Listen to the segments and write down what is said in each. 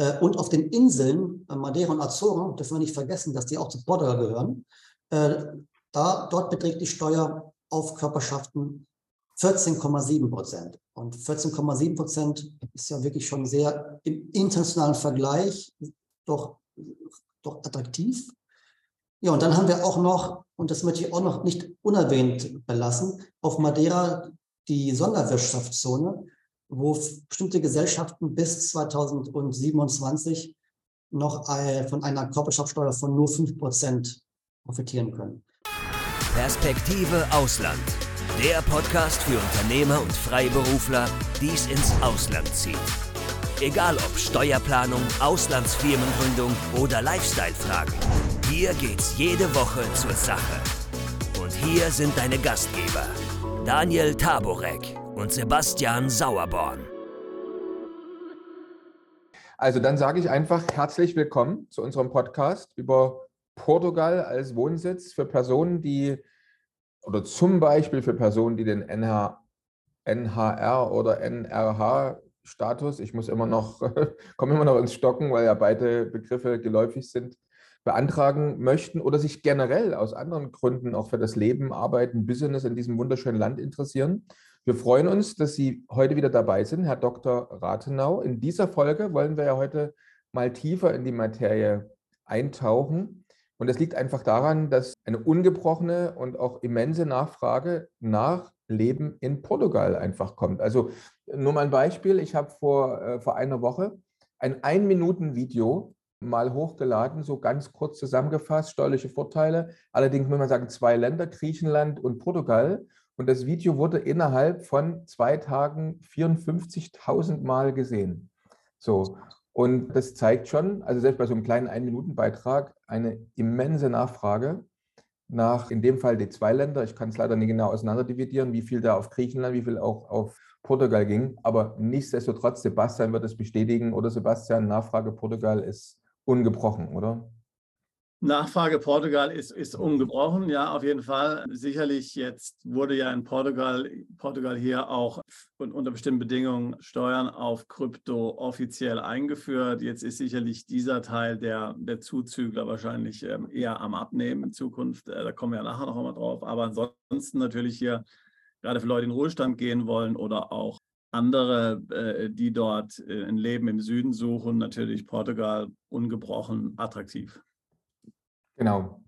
Äh, und auf den Inseln, äh, Madeira und Azoren, dürfen wir nicht vergessen, dass die auch zu Portugal gehören, äh, da, dort beträgt die Steuer auf Körperschaften 14,7 Prozent. Und 14,7 Prozent ist ja wirklich schon sehr im internationalen Vergleich doch, doch attraktiv. Ja, und dann haben wir auch noch, und das möchte ich auch noch nicht unerwähnt belassen, auf Madeira die Sonderwirtschaftszone, wo bestimmte Gesellschaften bis 2027 noch von einer Körperschaftssteuer von nur 5% profitieren können. Perspektive Ausland. Der Podcast für Unternehmer und Freiberufler, die es ins Ausland zieht. Egal ob Steuerplanung, Auslandsfirmengründung oder Lifestyle-Fragen. Hier geht's jede Woche zur Sache. Und hier sind deine Gastgeber, Daniel Taborek und Sebastian Sauerborn. Also dann sage ich einfach herzlich willkommen zu unserem Podcast über Portugal als Wohnsitz für Personen, die oder zum Beispiel für Personen, die den NH, NHR oder NRH-Status, ich muss immer noch, komme immer noch ins Stocken, weil ja beide Begriffe geläufig sind, beantragen möchten oder sich generell aus anderen Gründen auch für das Leben, Arbeiten, Business in diesem wunderschönen Land interessieren. Wir freuen uns, dass Sie heute wieder dabei sind, Herr Dr. Rathenau. In dieser Folge wollen wir ja heute mal tiefer in die Materie eintauchen. Und das liegt einfach daran, dass eine ungebrochene und auch immense Nachfrage nach Leben in Portugal einfach kommt. Also nur mal ein Beispiel. Ich habe vor, äh, vor einer Woche ein Ein-Minuten-Video mal hochgeladen, so ganz kurz zusammengefasst, steuerliche Vorteile. Allerdings muss man sagen, zwei Länder, Griechenland und Portugal. Und das Video wurde innerhalb von zwei Tagen 54.000 Mal gesehen. So. Und das zeigt schon, also selbst bei so einem kleinen Ein-Minuten-Beitrag, eine immense Nachfrage nach, in dem Fall die zwei Länder. Ich kann es leider nicht genau auseinanderdividieren, wie viel da auf Griechenland, wie viel auch auf Portugal ging. Aber nichtsdestotrotz, Sebastian wird es bestätigen oder Sebastian, Nachfrage Portugal ist ungebrochen, oder? Nachfrage Portugal ist, ist ungebrochen, ja, auf jeden Fall. Sicherlich jetzt wurde ja in Portugal, Portugal hier auch unter bestimmten Bedingungen Steuern auf Krypto offiziell eingeführt. Jetzt ist sicherlich dieser Teil der, der Zuzügler wahrscheinlich ähm, eher am Abnehmen in Zukunft. Äh, da kommen wir ja nachher noch einmal drauf. Aber ansonsten natürlich hier, gerade für Leute, in Ruhestand gehen wollen oder auch andere, äh, die dort äh, ein Leben im Süden suchen, natürlich Portugal ungebrochen attraktiv. Genau.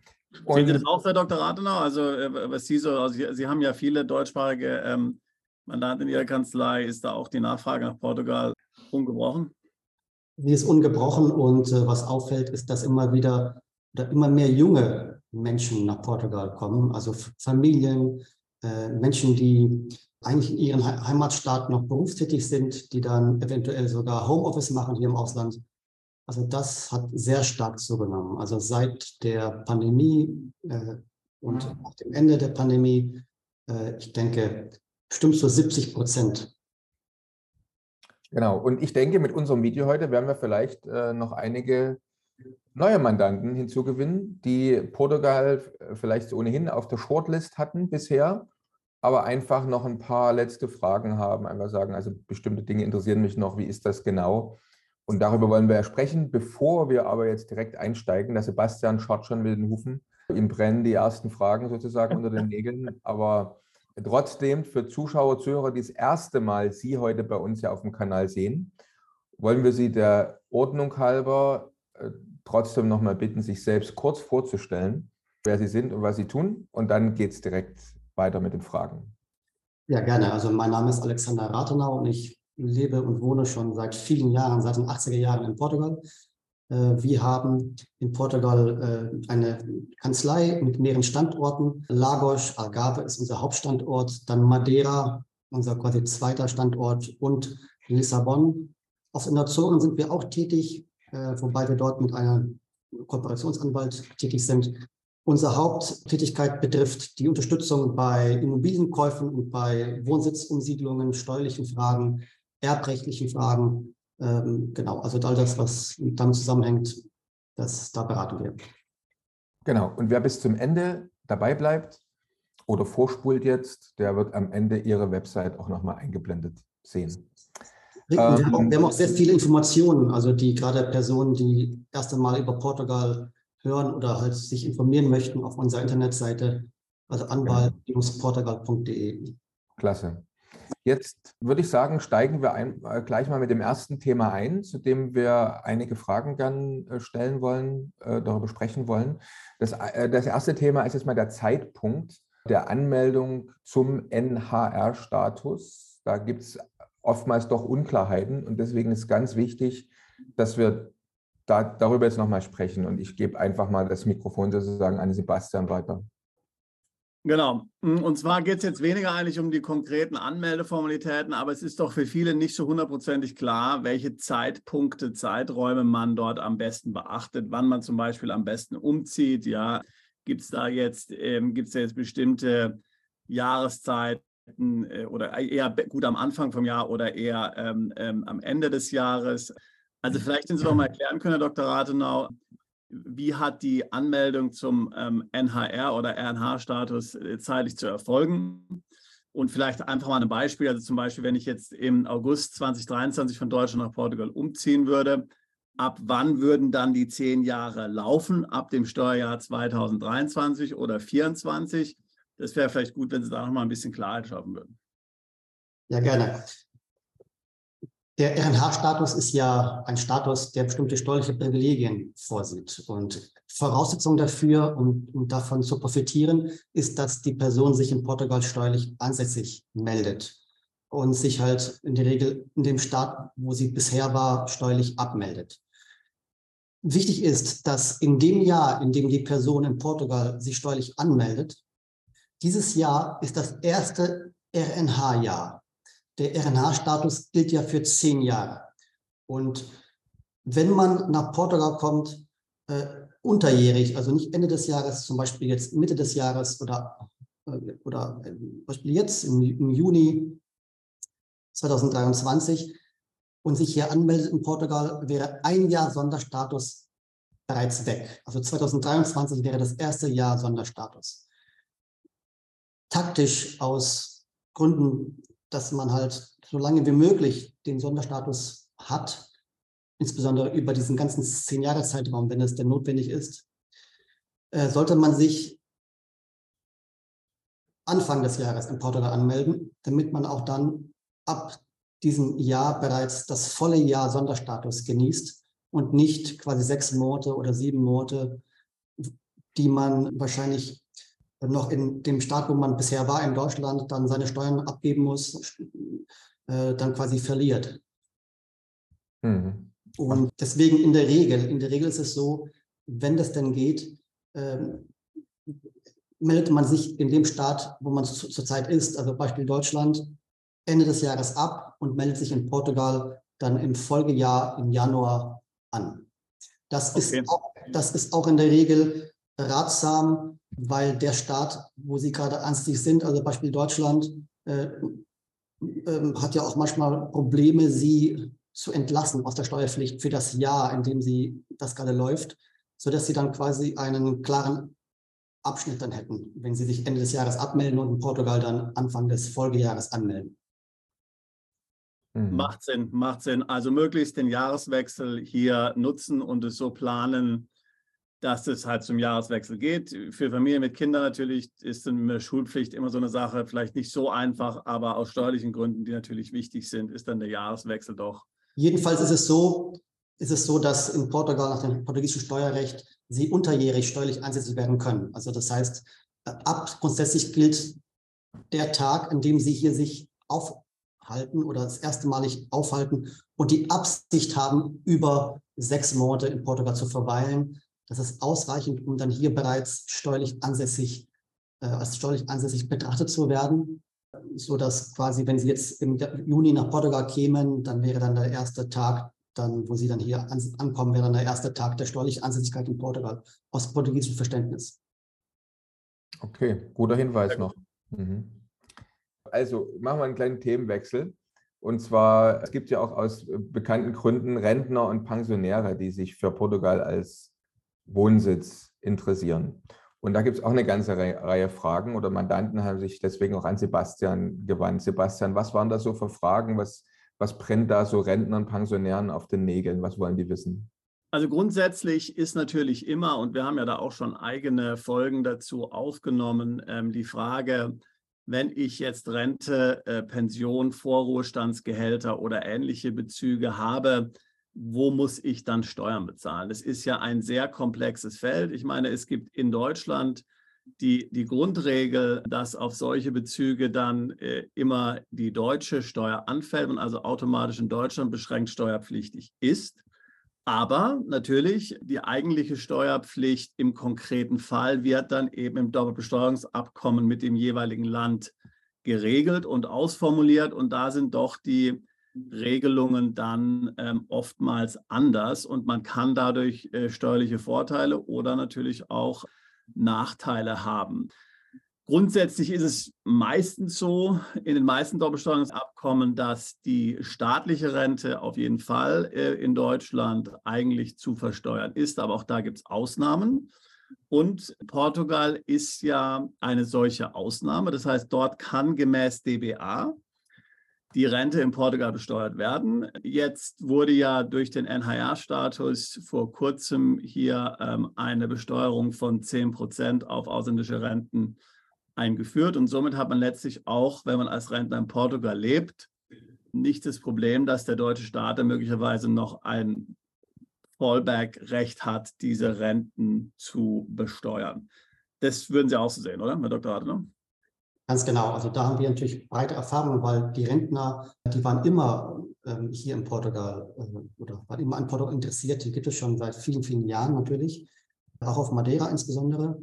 Und Sehen Sie das auch, Herr Dr. Rathenau? Also, äh, was Sie so, also Sie, Sie haben ja viele deutschsprachige ähm, Mandanten in Ihrer Kanzlei. Ist da auch die Nachfrage nach Portugal ungebrochen? Die ist ungebrochen und äh, was auffällt, ist, dass immer wieder oder immer mehr junge Menschen nach Portugal kommen, also Familien, äh, Menschen, die eigentlich in ihrem Heimatstaat noch berufstätig sind, die dann eventuell sogar Homeoffice machen hier im Ausland also das hat sehr stark zugenommen. Also seit der Pandemie äh, und auch dem Ende der Pandemie, äh, ich denke, bestimmt so 70 Prozent. Genau. Und ich denke, mit unserem Video heute werden wir vielleicht äh, noch einige neue Mandanten hinzugewinnen, die Portugal vielleicht ohnehin auf der Shortlist hatten bisher, aber einfach noch ein paar letzte Fragen haben, einfach sagen, also bestimmte Dinge interessieren mich noch, wie ist das genau? Und darüber wollen wir ja sprechen. Bevor wir aber jetzt direkt einsteigen, der Sebastian schaut schon mit den Hufen. Ihm brennen die ersten Fragen sozusagen unter den Nägeln. Aber trotzdem für Zuschauer, Zuhörer, die das erste Mal Sie heute bei uns ja auf dem Kanal sehen, wollen wir Sie der Ordnung halber äh, trotzdem nochmal bitten, sich selbst kurz vorzustellen, wer Sie sind und was Sie tun. Und dann geht es direkt weiter mit den Fragen. Ja, gerne. Also mein Name ist Alexander Rathenau und ich lebe und wohne schon seit vielen Jahren, seit den 80er Jahren in Portugal. Äh, wir haben in Portugal äh, eine Kanzlei mit mehreren Standorten. Lagos, Algarve ist unser Hauptstandort, dann Madeira, unser quasi zweiter Standort und Lissabon. Auf den Azoren sind wir auch tätig, äh, wobei wir dort mit einem Kooperationsanwalt tätig sind. Unsere Haupttätigkeit betrifft die Unterstützung bei Immobilienkäufen und bei Wohnsitzumsiedlungen, steuerlichen Fragen, erbrechtlichen Fragen. Ähm, genau, also all das, was damit zusammenhängt, das, da beraten wir. Genau, und wer bis zum Ende dabei bleibt oder vorspult jetzt, der wird am Ende Ihre Website auch nochmal eingeblendet sehen. Wir haben, auch, wir haben auch sehr viele Informationen, also die gerade Personen, die erst einmal über Portugal hören oder halt sich informieren möchten auf unserer Internetseite, also anwalt-portugal.de. Klasse. Jetzt würde ich sagen, steigen wir ein, äh, gleich mal mit dem ersten Thema ein, zu dem wir einige Fragen gern äh, stellen wollen, äh, darüber sprechen wollen. Das, äh, das erste Thema ist jetzt mal der Zeitpunkt der Anmeldung zum NHR-Status. Da gibt es oftmals doch Unklarheiten und deswegen ist ganz wichtig, dass wir da, darüber jetzt nochmal sprechen. Und ich gebe einfach mal das Mikrofon sozusagen an Sebastian weiter. Genau. Hm, und zwar geht es jetzt weniger eigentlich um die konkreten Anmeldeformalitäten, aber es ist doch für viele nicht so hundertprozentig klar, welche Zeitpunkte, Zeiträume man dort am besten beachtet, wann man zum Beispiel am besten umzieht. Ja, gibt es da jetzt, ähm, gibt's jetzt bestimmte Jahreszeiten äh, oder eher gut am Anfang vom Jahr oder eher ähm, ähm, am Ende des Jahres? Also vielleicht, wenn Sie doch mal erklären können, Herr Dr. Rathenau, wie hat die Anmeldung zum ähm, NHR oder RNH-Status äh, zeitlich zu erfolgen? Und vielleicht einfach mal ein Beispiel, also zum Beispiel, wenn ich jetzt im August 2023 von Deutschland nach Portugal umziehen würde, ab wann würden dann die zehn Jahre laufen? Ab dem Steuerjahr 2023 oder 2024? Das wäre vielleicht gut, wenn Sie da noch mal ein bisschen Klarheit schaffen würden. Ja, gerne. Der RNH-Status ist ja ein Status, der bestimmte steuerliche Privilegien vorsieht. Und Voraussetzung dafür, um, um, davon zu profitieren, ist, dass die Person sich in Portugal steuerlich ansässig meldet und sich halt in der Regel in dem Staat, wo sie bisher war, steuerlich abmeldet. Wichtig ist, dass in dem Jahr, in dem die Person in Portugal sich steuerlich anmeldet, dieses Jahr ist das erste RNH-Jahr der RNH-Status gilt ja für zehn Jahre. Und wenn man nach Portugal kommt, äh, unterjährig, also nicht Ende des Jahres, zum Beispiel jetzt Mitte des Jahres oder, äh, oder äh, Beispiel jetzt im, im Juni 2023 und sich hier anmeldet in Portugal, wäre ein Jahr Sonderstatus bereits weg. Also 2023 wäre das erste Jahr Sonderstatus. Taktisch aus Gründen dass man halt so lange wie möglich den Sonderstatus hat, insbesondere über diesen ganzen zehn Jahre Zeitraum, wenn es denn notwendig ist, äh, sollte man sich Anfang des Jahres in Portugal anmelden, damit man auch dann ab diesem Jahr bereits das volle Jahr Sonderstatus genießt und nicht quasi sechs Monate oder sieben Monate, die man wahrscheinlich noch in dem Staat, wo man bisher war, in Deutschland, dann seine Steuern abgeben muss, äh, dann quasi verliert. Mhm. Und deswegen in der Regel, in der Regel ist es so, wenn das denn geht, äh, meldet man sich in dem Staat, wo man zurzeit ist, also Beispiel Deutschland, Ende des Jahres ab und meldet sich in Portugal dann im Folgejahr im Januar an. Das, okay. ist, auch, das ist auch in der Regel ratsam, weil der Staat, wo sie gerade ansässig sind, also Beispiel Deutschland, äh, äh, hat ja auch manchmal Probleme, sie zu entlassen aus der Steuerpflicht für das Jahr, in dem sie das gerade läuft, sodass sie dann quasi einen klaren Abschnitt dann hätten, wenn sie sich Ende des Jahres abmelden und in Portugal dann Anfang des Folgejahres anmelden. Mhm. Macht Sinn, macht Sinn. Also möglichst den Jahreswechsel hier nutzen und es so planen, dass es halt zum Jahreswechsel geht. Für Familien mit Kindern natürlich ist eine Schulpflicht immer so eine Sache, vielleicht nicht so einfach, aber aus steuerlichen Gründen, die natürlich wichtig sind, ist dann der Jahreswechsel doch. Jedenfalls ist es so, ist es so, dass in Portugal nach dem portugiesischen Steuerrecht sie unterjährig steuerlich einsätzlich werden können. Also das heißt, ab grundsätzlich gilt der Tag, an dem sie hier sich aufhalten oder das erste Mal aufhalten und die Absicht haben, über sechs Monate in Portugal zu verweilen, das ist ausreichend, um dann hier bereits steuerlich ansässig, äh, als steuerlich ansässig betrachtet zu werden, so dass quasi, wenn Sie jetzt im Juni nach Portugal kämen, dann wäre dann der erste Tag, dann, wo Sie dann hier an, ankommen, wäre dann der erste Tag der steuerlichen Ansässigkeit in Portugal aus portugiesischem Verständnis. Okay, guter Hinweis noch. Mhm. Also machen wir einen kleinen Themenwechsel. Und zwar, es gibt ja auch aus bekannten Gründen Rentner und Pensionäre, die sich für Portugal als Wohnsitz interessieren. Und da gibt es auch eine ganze Reihe Fragen oder Mandanten haben sich deswegen auch an Sebastian gewandt. Sebastian, was waren da so für Fragen? Was, was brennt da so Rentnern, Pensionären auf den Nägeln? Was wollen die wissen? Also grundsätzlich ist natürlich immer, und wir haben ja da auch schon eigene Folgen dazu aufgenommen, ähm, die Frage, wenn ich jetzt Rente, äh, Pension, Vorruhestandsgehälter oder ähnliche Bezüge habe, wo muss ich dann Steuern bezahlen? Das ist ja ein sehr komplexes Feld. Ich meine, es gibt in Deutschland die, die Grundregel, dass auf solche Bezüge dann äh, immer die deutsche Steuer anfällt und also automatisch in Deutschland beschränkt steuerpflichtig ist. Aber natürlich, die eigentliche Steuerpflicht im konkreten Fall wird dann eben im Doppelbesteuerungsabkommen mit dem jeweiligen Land geregelt und ausformuliert. Und da sind doch die Regelungen dann ähm, oftmals anders und man kann dadurch äh, steuerliche Vorteile oder natürlich auch Nachteile haben. Grundsätzlich ist es meistens so in den meisten Doppelsteuerungsabkommen, dass die staatliche Rente auf jeden Fall äh, in Deutschland eigentlich zu versteuern ist, aber auch da gibt es Ausnahmen. Und Portugal ist ja eine solche Ausnahme. Das heißt, dort kann gemäß DBA die Rente in Portugal besteuert werden. Jetzt wurde ja durch den NHR-Status vor kurzem hier ähm, eine Besteuerung von 10 Prozent auf ausländische Renten eingeführt. Und somit hat man letztlich auch, wenn man als Rentner in Portugal lebt, nicht das Problem, dass der deutsche Staat möglicherweise noch ein Fallback-Recht hat, diese Renten zu besteuern. Das würden Sie auch so sehen, oder, Herr Dr. Radener? Ganz genau. Also da haben wir natürlich breite Erfahrungen, weil die Rentner, die waren immer ähm, hier in Portugal äh, oder waren immer an Portugal interessiert. Die gibt es schon seit vielen, vielen Jahren natürlich, auch auf Madeira insbesondere.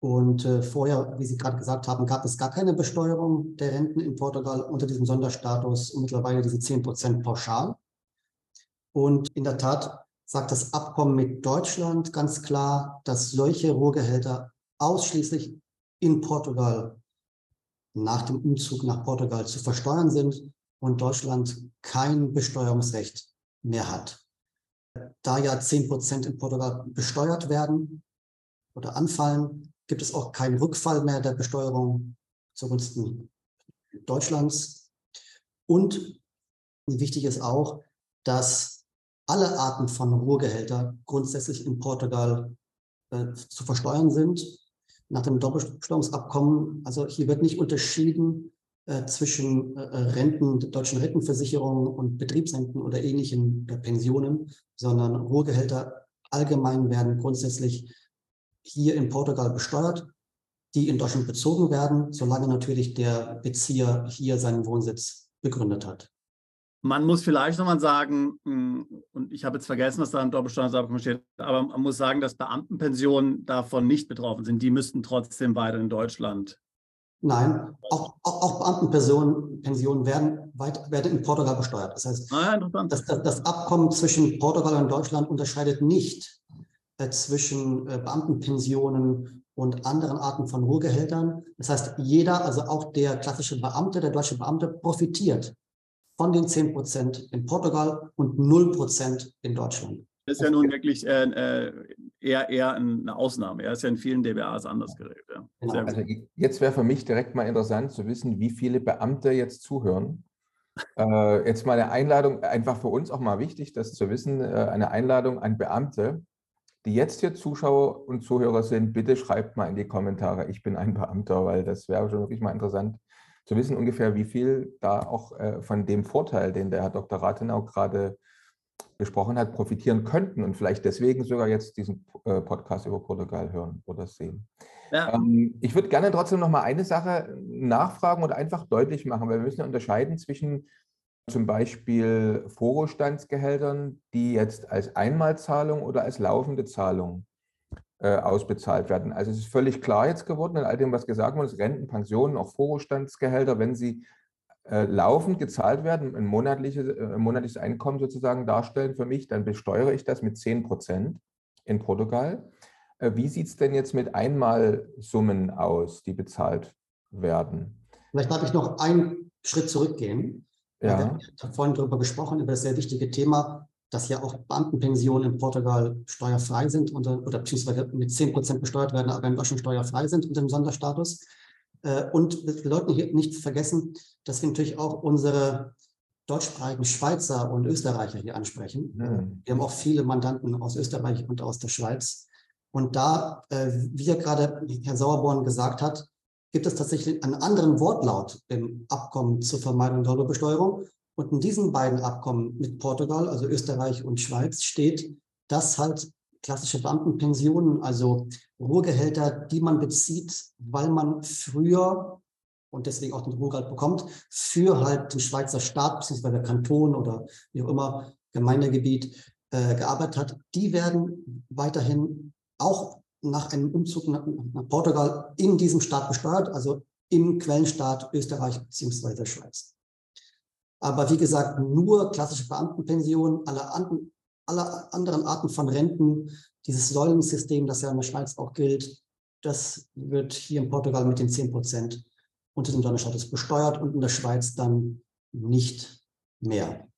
Und äh, vorher, wie Sie gerade gesagt haben, gab es gar keine Besteuerung der Renten in Portugal unter diesem Sonderstatus und mittlerweile diese 10 Prozent pauschal. Und in der Tat sagt das Abkommen mit Deutschland ganz klar, dass solche Ruhegehälter ausschließlich in Portugal nach dem Umzug nach Portugal zu versteuern sind und Deutschland kein Besteuerungsrecht mehr hat. Da ja 10 Prozent in Portugal besteuert werden oder anfallen, gibt es auch keinen Rückfall mehr der Besteuerung zugunsten Deutschlands. Und wichtig ist auch, dass alle Arten von Ruhrgehälter grundsätzlich in Portugal äh, zu versteuern sind. Nach dem Doppelbesteuerungsabkommen, also hier wird nicht unterschieden äh, zwischen äh, Renten, deutschen Rentenversicherungen und Betriebsrenten oder ähnlichen äh, Pensionen, sondern Ruhrgehälter allgemein werden grundsätzlich hier in Portugal besteuert, die in Deutschland bezogen werden, solange natürlich der Bezieher hier seinen Wohnsitz begründet hat. Man muss vielleicht nochmal sagen, hm, und ich habe jetzt vergessen, was da im Doppelsteuerungsabkommen steht, aber man muss sagen, dass Beamtenpensionen davon nicht betroffen sind. Die müssten trotzdem weiter in Deutschland. Nein, auch, auch, auch Beamtenpensionen Pensionen werden, weit, werden in Portugal besteuert. Das heißt, ah, das, das Abkommen zwischen Portugal und Deutschland unterscheidet nicht äh, zwischen äh, Beamtenpensionen und anderen Arten von Ruhegehältern. Das heißt, jeder, also auch der klassische Beamte, der deutsche Beamte, profitiert von den 10 Prozent in Portugal und 0 Prozent in Deutschland. Das ist ja nun wirklich äh, äh eher, eher eine Ausnahme. Er ist ja in vielen DBAs anders geregelt. Ja. Genau. Also jetzt wäre für mich direkt mal interessant zu wissen, wie viele Beamte jetzt zuhören. Äh, jetzt mal eine Einladung, einfach für uns auch mal wichtig, das zu wissen, äh, eine Einladung an Beamte, die jetzt hier Zuschauer und Zuhörer sind, bitte schreibt mal in die Kommentare, ich bin ein Beamter, weil das wäre schon wirklich mal interessant zu wissen ungefähr, wie viel da auch äh, von dem Vorteil, den der Herr Dr. Rathenau gerade besprochen hat, profitieren könnten und vielleicht deswegen sogar jetzt diesen äh, Podcast über Portugal hören oder sehen. Ja. Ähm, ich würde gerne trotzdem noch mal eine Sache nachfragen und einfach deutlich machen, weil wir müssen unterscheiden zwischen zum Beispiel Vorruhestandsgehältern, die jetzt als Einmalzahlung oder als laufende Zahlung ausbezahlt werden. Also es ist völlig klar jetzt geworden in all dem, was gesagt wurde, dass Renten, Pensionen, auch Vorruhestandsgehälter, wenn sie äh, laufend gezahlt werden, ein monatliches, äh, ein monatliches Einkommen sozusagen darstellen für mich, dann besteuere ich das mit 10 Prozent in Portugal. Äh, wie sieht es denn jetzt mit Einmalsummen aus, die bezahlt werden? Vielleicht darf ich noch einen Schritt zurückgehen. Ja. Wir haben vorhin darüber gesprochen, über das sehr wichtige Thema, dass ja auch Beamtenpensionen in Portugal steuerfrei sind unter, oder beziehungsweise mit 10 Prozent besteuert werden, aber in Deutschland steuerfrei sind unter dem Sonderstatus. Äh, und wir sollten hier nicht vergessen, dass wir natürlich auch unsere deutschsprachigen Schweizer und Österreicher hier ansprechen. Mhm. Wir haben auch viele Mandanten aus Österreich und aus der Schweiz. Und da, äh, wie ja gerade Herr Sauerborn gesagt hat, gibt es tatsächlich einen anderen Wortlaut im Abkommen zur Vermeidung der Doppelbesteuerung. Und in diesen beiden Abkommen mit Portugal, also Österreich und Schweiz, steht, dass halt klassische Beamtenpensionen, also Ruhegehälter, die man bezieht, weil man früher und deswegen auch den Ruhrgehalt bekommt, für halt den Schweizer Staat bzw. Kanton oder wie auch immer Gemeindegebiet äh, gearbeitet hat, die werden weiterhin auch nach einem Umzug nach, nach Portugal in diesem Staat besteuert, also im Quellenstaat Österreich bzw. Schweiz. Aber wie gesagt, nur klassische Beamtenpensionen, alle, an, alle anderen Arten von Renten, dieses Säulensystem, das ja in der Schweiz auch gilt, das wird hier in Portugal mit den 10 Prozent unter dem Sonderstatus besteuert und in der Schweiz dann nicht mehr.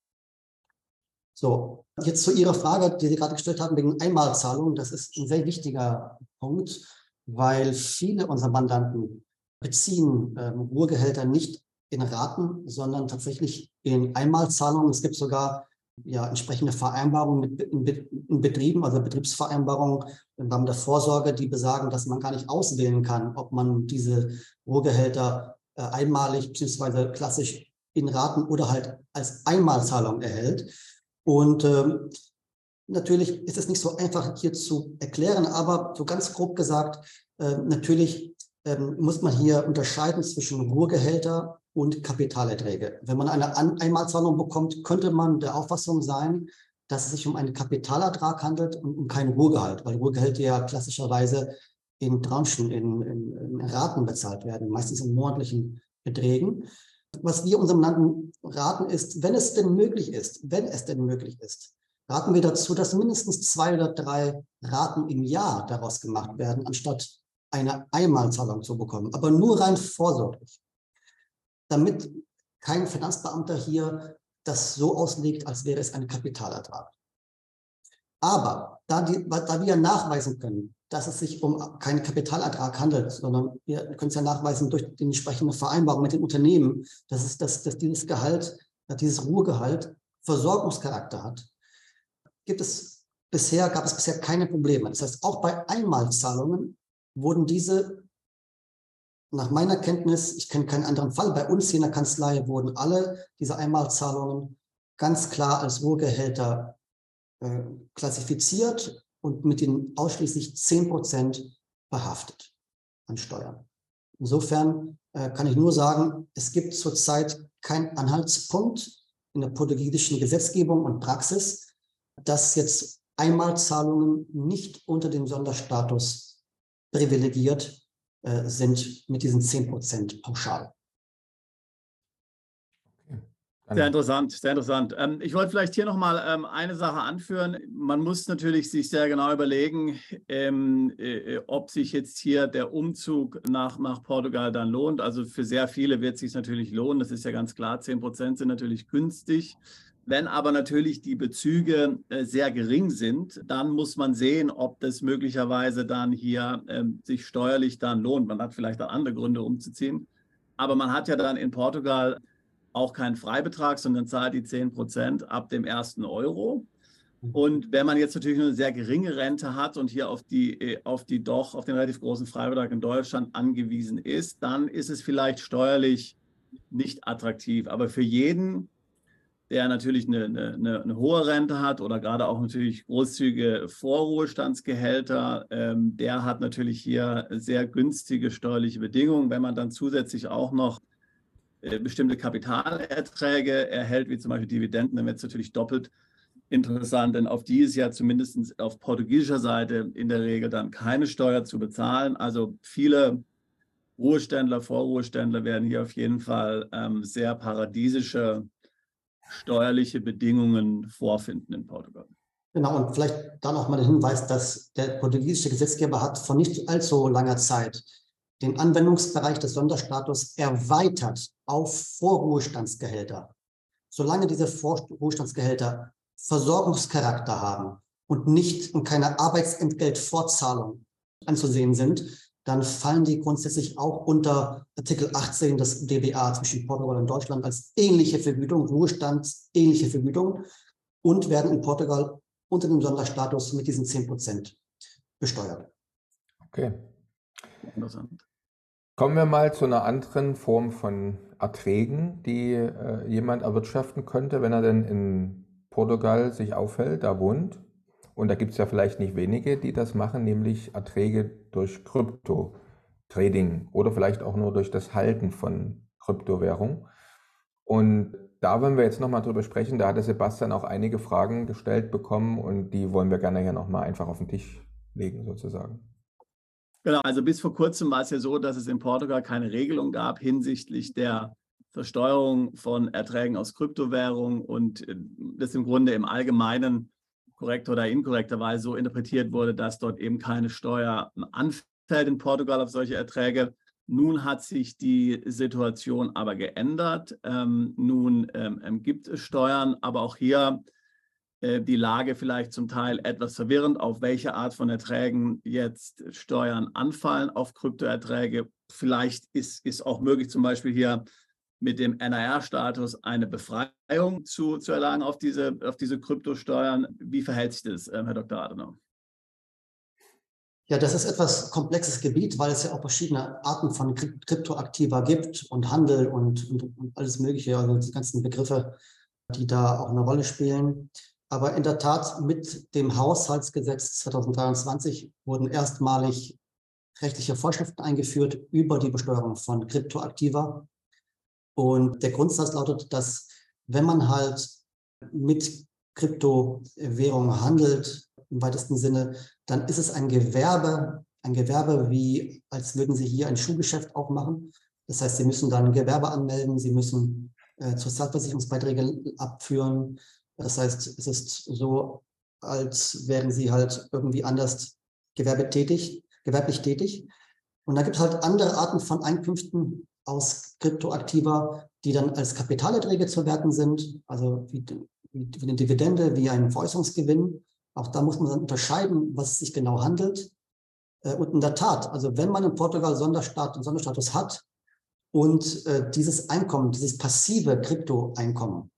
So, jetzt zu Ihrer Frage, die Sie gerade gestellt haben, wegen Einmalzahlungen. Das ist ein sehr wichtiger Punkt, weil viele unserer Mandanten beziehen ähm, Ruhegehälter nicht in Raten, sondern tatsächlich in Einmalzahlungen. Es gibt sogar ja, entsprechende Vereinbarungen mit in, in Betrieben, also Betriebsvereinbarungen im Rahmen der Vorsorge, die besagen, dass man gar nicht auswählen kann, ob man diese Ruhegehälter äh, einmalig bzw. klassisch in Raten oder halt als Einmalzahlung erhält. Und ähm, natürlich ist es nicht so einfach hier zu erklären, aber so ganz grob gesagt, äh, natürlich ähm, muss man hier unterscheiden zwischen Ruhegehälter und Kapitalerträge. Wenn man eine An Einmalzahlung bekommt, könnte man der Auffassung sein, dass es sich um einen Kapitalertrag handelt und um keinen Ruhegehalt, weil Ruhegehälter ja klassischerweise in Tranchen, in, in, in Raten bezahlt werden, meistens in monatlichen Beträgen. Was wir unserem Land raten ist, wenn es denn möglich ist, wenn es denn möglich ist, raten wir dazu, dass mindestens zwei oder drei Raten im Jahr daraus gemacht werden, anstatt eine Einmalzahlung zu bekommen, aber nur rein vorsorglich, damit kein Finanzbeamter hier das so auslegt, als wäre es ein Kapitalertrag. Aber da, die, da wir nachweisen können, dass es sich um keinen Kapitalertrag handelt, sondern wir können es ja nachweisen durch die entsprechende Vereinbarung mit den Unternehmen, dass, es, dass, dass dieses Gehalt, dieses Ruhegehalt Versorgungscharakter hat, gibt es bisher, gab es bisher keine Probleme. Das heißt, auch bei Einmalzahlungen wurden diese, nach meiner Kenntnis, ich kenne keinen anderen Fall, bei uns hier in der Kanzlei wurden alle diese Einmalzahlungen ganz klar als Ruhegehälter äh, klassifiziert und mit den ausschließlich 10 Prozent behaftet an Steuern. Insofern äh, kann ich nur sagen, es gibt zurzeit keinen Anhaltspunkt in der portugiesischen Gesetzgebung und Praxis, dass jetzt Einmalzahlungen nicht unter dem Sonderstatus privilegiert äh, sind mit diesen 10 Prozent pauschal. Sehr interessant, sehr interessant. Ähm, ich wollte vielleicht hier nochmal ähm, eine Sache anführen. Man muss natürlich sich sehr genau überlegen, ähm, äh, ob sich jetzt hier der Umzug nach, nach Portugal dann lohnt. Also für sehr viele wird es sich natürlich lohnen, das ist ja ganz klar. 10 Prozent sind natürlich günstig. Wenn aber natürlich die Bezüge äh, sehr gering sind, dann muss man sehen, ob das möglicherweise dann hier ähm, sich steuerlich dann lohnt. Man hat vielleicht auch andere Gründe umzuziehen. Aber man hat ja dann in Portugal auch keinen Freibetrag, sondern zahlt die 10 Prozent ab dem ersten Euro. Mhm. Und wenn man jetzt natürlich eine sehr geringe Rente hat und hier auf die, äh, auf die doch, auf den relativ großen Freibetrag in Deutschland angewiesen ist, dann ist es vielleicht steuerlich nicht attraktiv. Aber für jeden, der natürlich eine, eine, eine hohe Rente hat oder gerade auch natürlich großzügige Vorruhestandsgehälter, ähm, der hat natürlich hier sehr günstige steuerliche Bedingungen. Wenn man dann zusätzlich auch noch äh, bestimmte Kapitalerträge erhält, wie zum Beispiel Dividenden, dann wird es natürlich doppelt interessant, denn auf die ist ja zumindest auf portugiesischer Seite in der Regel dann keine Steuer zu bezahlen. Also viele Ruheständler, Vorruheständler werden hier auf jeden Fall ähm, sehr paradiesische steuerliche Bedingungen vorfinden in Portugal. Genau, und vielleicht da noch mal der Hinweis, dass der portugiesische Gesetzgeber hat vor nicht allzu langer Zeit den Anwendungsbereich des Sonderstatus erweitert auf Vorruhestandsgehälter. Solange diese Vorruhestandsgehälter Versorgungscharakter haben und nicht und keine Arbeitsentgeltfortzahlung anzusehen sind, dann fallen die grundsätzlich auch unter Artikel 18 des DBA zwischen Portugal und Deutschland als ähnliche Vergütung, ruhestandsähnliche Vergütung und werden in Portugal unter dem Sonderstatus mit diesen 10 Prozent besteuert. Okay. Interessant. Kommen wir mal zu einer anderen Form von Erträgen, die äh, jemand erwirtschaften könnte, wenn er denn in Portugal sich aufhält, da wohnt. Und da gibt es ja vielleicht nicht wenige, die das machen, nämlich Erträge durch Krypto-Trading oder vielleicht auch nur durch das Halten von Kryptowährung. Und da wollen wir jetzt nochmal drüber sprechen. Da hatte Sebastian auch einige Fragen gestellt bekommen und die wollen wir gerne hier nochmal einfach auf den Tisch legen, sozusagen. Genau, also bis vor kurzem war es ja so, dass es in Portugal keine Regelung gab hinsichtlich der Versteuerung von Erträgen aus Kryptowährung und äh, das im Grunde im Allgemeinen korrekt oder inkorrekterweise so interpretiert wurde, dass dort eben keine Steuer anfällt in Portugal auf solche Erträge. Nun hat sich die Situation aber geändert. Ähm, nun ähm, ähm gibt es Steuern, aber auch hier äh, die Lage vielleicht zum Teil etwas verwirrend, auf welche Art von Erträgen jetzt Steuern anfallen auf Kryptoerträge. Vielleicht ist, ist auch möglich, zum Beispiel hier mit dem NIR-Status eine Befreiung zu, zu erlangen auf diese, auf diese Kryptosteuern. Wie verhält sich das, ähm, Herr Dr. Adenauer? Ja, das ist etwas komplexes Gebiet, weil es ja auch verschiedene Arten von Kryptoaktiva gibt und Handel und, und, und alles Mögliche, also die ganzen Begriffe, die da auch eine Rolle spielen. Aber in der Tat, mit dem Haushaltsgesetz 2023 wurden erstmalig rechtliche Vorschriften eingeführt über die Besteuerung von Kryptoaktiva. Und der Grundsatz lautet, dass wenn man halt mit Kryptowährungen handelt, im weitesten Sinne, dann ist es ein Gewerbe, ein Gewerbe, wie als würden Sie hier ein Schuhgeschäft aufmachen. Das heißt, Sie müssen dann Gewerbe anmelden, Sie müssen äh, Sozialversicherungsbeiträge abführen, das heißt, es ist so, als wären sie halt irgendwie anders gewerbetätig, gewerblich tätig. Und da gibt es halt andere Arten von Einkünften aus Kryptoaktiva, die dann als Kapitalerträge zu werten sind, also wie, wie, wie eine Dividende, wie ein Veräußerungsgewinn. Auch da muss man dann unterscheiden, was es sich genau handelt. Äh, und in der Tat, also wenn man in Portugal Sonderstaat, Sonderstatus hat und äh, dieses Einkommen, dieses passive Kryptoeinkommen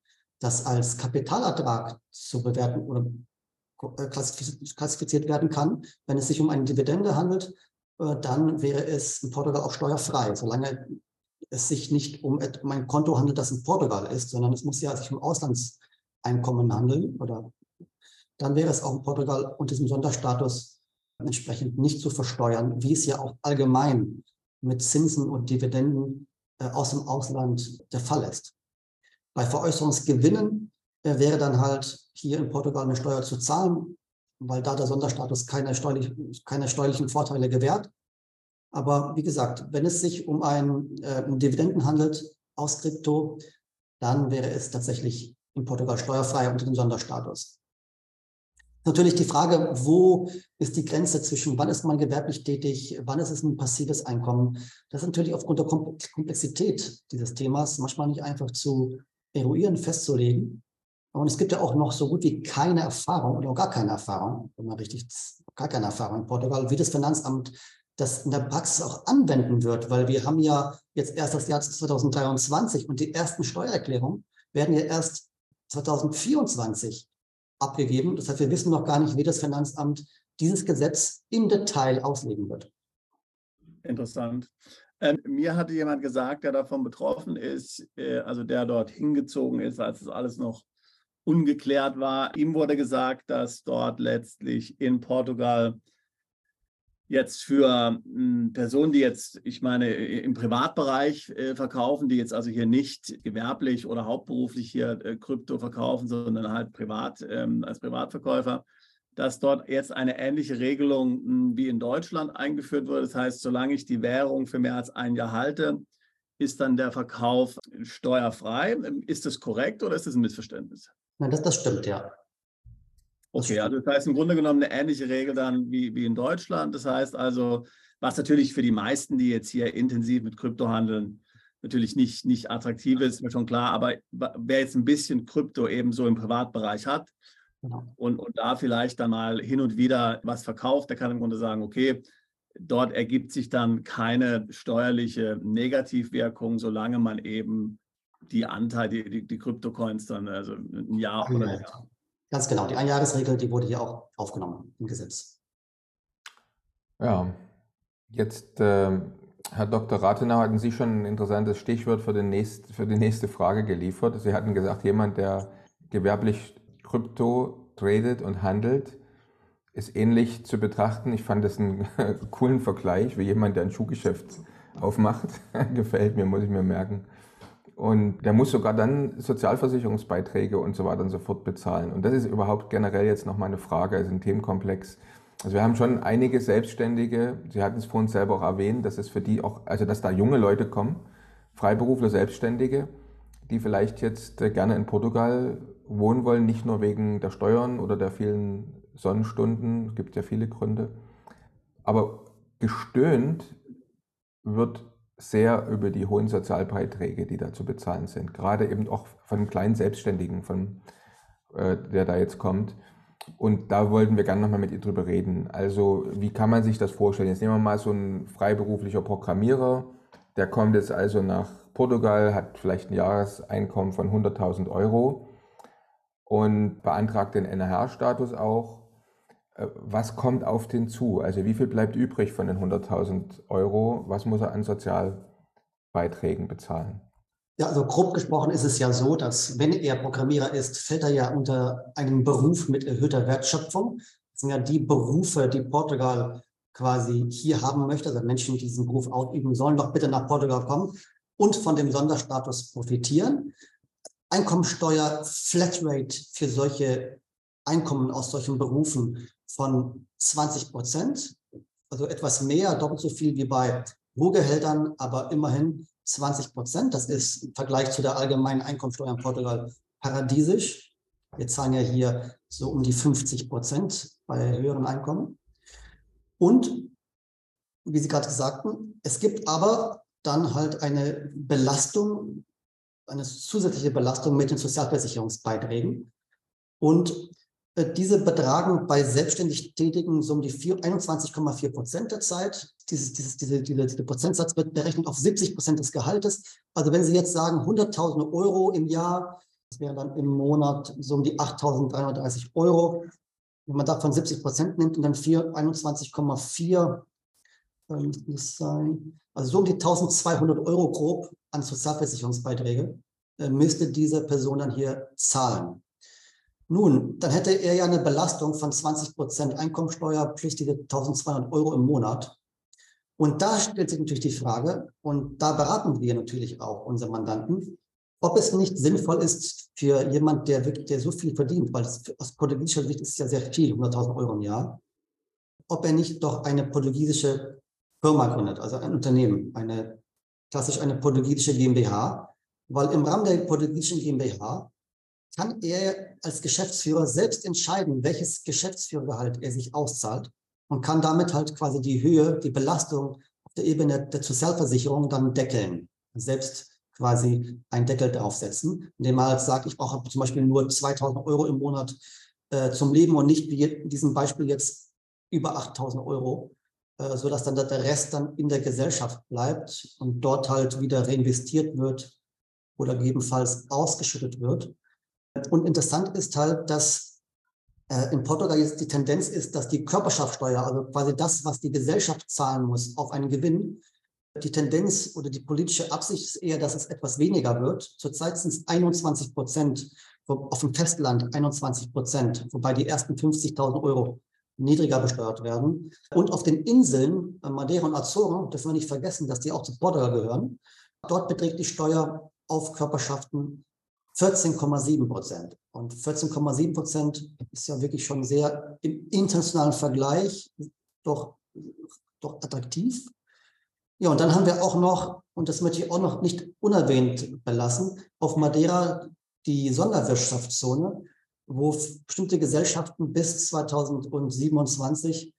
das als Kapitalertrag zu bewerten oder äh, klassifiziert werden kann. Wenn es sich um eine Dividende handelt, äh, dann wäre es in Portugal auch steuerfrei, solange es sich nicht um ein Konto handelt, das in Portugal ist, sondern es muss ja sich um Auslandseinkommen handeln oder dann wäre es auch in Portugal unter diesem Sonderstatus entsprechend nicht zu versteuern, wie es ja auch allgemein mit Zinsen und Dividenden äh, aus dem Ausland der Fall ist. Bei Veräußerungsgewinnen äh, wäre dann halt hier in Portugal eine Steuer zu zahlen, weil da der Sonderstatus keine, steuerlich, keine steuerlichen Vorteile gewährt. Aber wie gesagt, wenn es sich um einen, äh, Dividenden handelt aus Krypto, dann wäre es tatsächlich in Portugal steuerfrei unter dem Sonderstatus. Natürlich die Frage, wo ist die Grenze zwischen, wann ist man gewerblich tätig, wann ist es ein passives Einkommen? Das ist natürlich aufgrund der Komplexität dieses Themas manchmal nicht einfach zu eruieren, festzulegen. Und es gibt ja auch noch so gut wie keine Erfahrung oder gar keine Erfahrung, wenn man richtig, gar keine Erfahrung in Portugal, wie das Finanzamt das in der Praxis auch anwenden wird, weil wir haben ja jetzt erst das Jahr 2023 und die ersten Steuererklärungen werden ja erst 2024 abgegeben. Das heißt, wir wissen noch gar nicht, wie das Finanzamt dieses Gesetz im Detail auslegen wird. Interessant. Ähm, mir hatte jemand gesagt, der davon betroffen ist, äh, also der dort hingezogen ist, als es alles noch ungeklärt war. Ihm wurde gesagt, dass dort letztlich in Portugal jetzt für hm, Personen, die jetzt, ich meine, im Privatbereich äh, verkaufen, die jetzt also hier nicht gewerblich oder hauptberuflich hier äh, Krypto verkaufen, sondern halt privat ähm, als Privatverkäufer, dass dort jetzt eine ähnliche Regelung hm, wie in Deutschland eingeführt wurde. Das heißt, solange ich die Währung für mehr als ein Jahr halte, ist dann der Verkauf steuerfrei. Ist das korrekt oder ist das ein Missverständnis? Nein, das, das stimmt, ja. Okay, also das heißt im Grunde genommen eine ähnliche Regel dann wie, wie in Deutschland. Das heißt also, was natürlich für die meisten, die jetzt hier intensiv mit Krypto handeln, natürlich nicht, nicht attraktiv ist, ist mir schon klar. Aber wer jetzt ein bisschen Krypto eben so im Privatbereich hat, Genau. Und, und da vielleicht dann mal hin und wieder was verkauft, der kann im Grunde sagen, okay, dort ergibt sich dann keine steuerliche Negativwirkung, solange man eben die Anteile, die, die, die Kryptocoins dann, also ein Jahr oder länger. Ganz genau, die Einjahresregel, die wurde hier auch aufgenommen im Gesetz. Ja, jetzt, äh, Herr Dr. Rathenau, hatten Sie schon ein interessantes Stichwort für, den nächst, für die nächste Frage geliefert. Sie hatten gesagt, jemand, der gewerblich Krypto tradet und handelt, ist ähnlich zu betrachten. Ich fand das einen coolen Vergleich, wie jemand, der ein Schuhgeschäft aufmacht. Gefällt mir, muss ich mir merken. Und der muss sogar dann Sozialversicherungsbeiträge und so weiter und so fort bezahlen. Und das ist überhaupt generell jetzt noch mal eine Frage, also ein Themenkomplex. Also wir haben schon einige Selbstständige, Sie hatten es vorhin selber auch erwähnt, dass es für die auch, also dass da junge Leute kommen, Freiberufler, Selbstständige, die vielleicht jetzt gerne in Portugal wohnen wollen, nicht nur wegen der Steuern oder der vielen Sonnenstunden, es gibt ja viele Gründe. Aber gestöhnt wird sehr über die hohen Sozialbeiträge, die da zu bezahlen sind. Gerade eben auch von kleinen Selbstständigen, von, äh, der da jetzt kommt. Und da wollten wir gerne nochmal mit ihr drüber reden. Also, wie kann man sich das vorstellen? Jetzt nehmen wir mal so einen freiberuflicher Programmierer, der kommt jetzt also nach Portugal, hat vielleicht ein Jahreseinkommen von 100.000 Euro und beantragt den NRH-Status auch was kommt auf den zu? Also wie viel bleibt übrig von den 100.000 Euro? Was muss er an Sozialbeiträgen bezahlen? Ja, also grob gesprochen ist es ja so, dass wenn er Programmierer ist, fällt er ja unter einen Beruf mit erhöhter Wertschöpfung. Das sind ja die Berufe, die Portugal quasi hier haben möchte. Also Menschen, die diesen Beruf ausüben, sollen doch bitte nach Portugal kommen und von dem Sonderstatus profitieren. Einkommensteuer, Flatrate für solche Einkommen aus solchen Berufen von 20 Prozent, also etwas mehr, doppelt so viel wie bei Rohgehältern, aber immerhin 20 Prozent. Das ist im Vergleich zu der allgemeinen Einkommensteuer in Portugal paradiesisch. Wir zahlen ja hier so um die 50 Prozent bei höheren Einkommen. Und wie Sie gerade sagten, es gibt aber dann halt eine Belastung, eine zusätzliche Belastung mit den Sozialversicherungsbeiträgen. Und diese betragen bei selbstständig Tätigen so um die 21,4 Prozent der Zeit. Dieses, dieses, diese, diese, dieser Prozentsatz wird berechnet auf 70 Prozent des Gehaltes. Also wenn Sie jetzt sagen 100.000 Euro im Jahr, das wären dann im Monat so um die 8.330 Euro. Wenn man davon 70 Prozent nimmt und dann 21,4 ähm, muss sein, also so um die 1.200 Euro grob an Sozialversicherungsbeiträge äh, müsste diese Person dann hier zahlen. Nun, dann hätte er ja eine Belastung von 20 Prozent Einkommensteuer plus diese 1200 Euro im Monat. Und da stellt sich natürlich die Frage, und da beraten wir natürlich auch unsere Mandanten, ob es nicht sinnvoll ist für jemand, der wirklich, der so viel verdient, weil es aus portugiesischer Sicht ist es ja sehr viel, 100.000 Euro im Jahr, ob er nicht doch eine portugiesische Firma gründet, also ein Unternehmen, eine klassisch eine portugiesische GmbH, weil im Rahmen der portugiesischen GmbH kann er als Geschäftsführer selbst entscheiden, welches Geschäftsführergehalt er sich auszahlt und kann damit halt quasi die Höhe, die Belastung auf der Ebene der Sozialversicherung dann deckeln. Selbst quasi einen Deckel draufsetzen, indem man halt sagt, ich brauche zum Beispiel nur 2000 Euro im Monat äh, zum Leben und nicht wie in diesem Beispiel jetzt über 8000 Euro, äh, sodass dann der Rest dann in der Gesellschaft bleibt und dort halt wieder reinvestiert wird oder gegebenenfalls ausgeschüttet wird. Und interessant ist halt, dass äh, in Portugal jetzt die Tendenz ist, dass die Körperschaftssteuer, also quasi das, was die Gesellschaft zahlen muss auf einen Gewinn, die Tendenz oder die politische Absicht ist eher, dass es etwas weniger wird. Zurzeit sind es 21 Prozent, auf dem Festland 21 Prozent, wobei die ersten 50.000 Euro niedriger besteuert werden. Und auf den Inseln, äh, Madeira und Azoren, dürfen wir nicht vergessen, dass die auch zu Portugal gehören. Dort beträgt die Steuer auf Körperschaften 14,7 Prozent. Und 14,7 Prozent ist ja wirklich schon sehr im internationalen Vergleich doch, doch attraktiv. Ja, und dann haben wir auch noch, und das möchte ich auch noch nicht unerwähnt belassen, auf Madeira die Sonderwirtschaftszone, wo bestimmte Gesellschaften bis 2027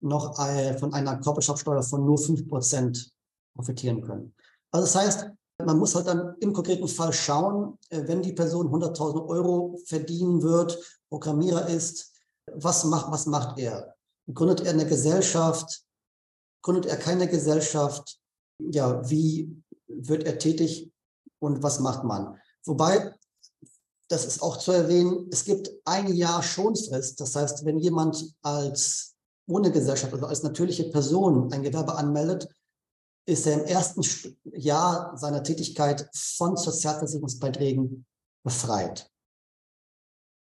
noch von einer Körperschaftssteuer von nur 5 Prozent profitieren können. Also das heißt, man muss halt dann im konkreten Fall schauen, äh, wenn die Person 100.000 Euro verdienen wird, Programmierer ist, was macht, was macht er? Gründet er eine Gesellschaft? gründet er keine Gesellschaft, ja, wie wird er tätig und was macht man? Wobei, das ist auch zu erwähnen, es gibt ein Jahr Schonfrist. Das heißt, wenn jemand als ohne Gesellschaft oder als natürliche Person ein Gewerbe anmeldet, ist er im ersten Jahr seiner Tätigkeit von Sozialversicherungsbeiträgen befreit.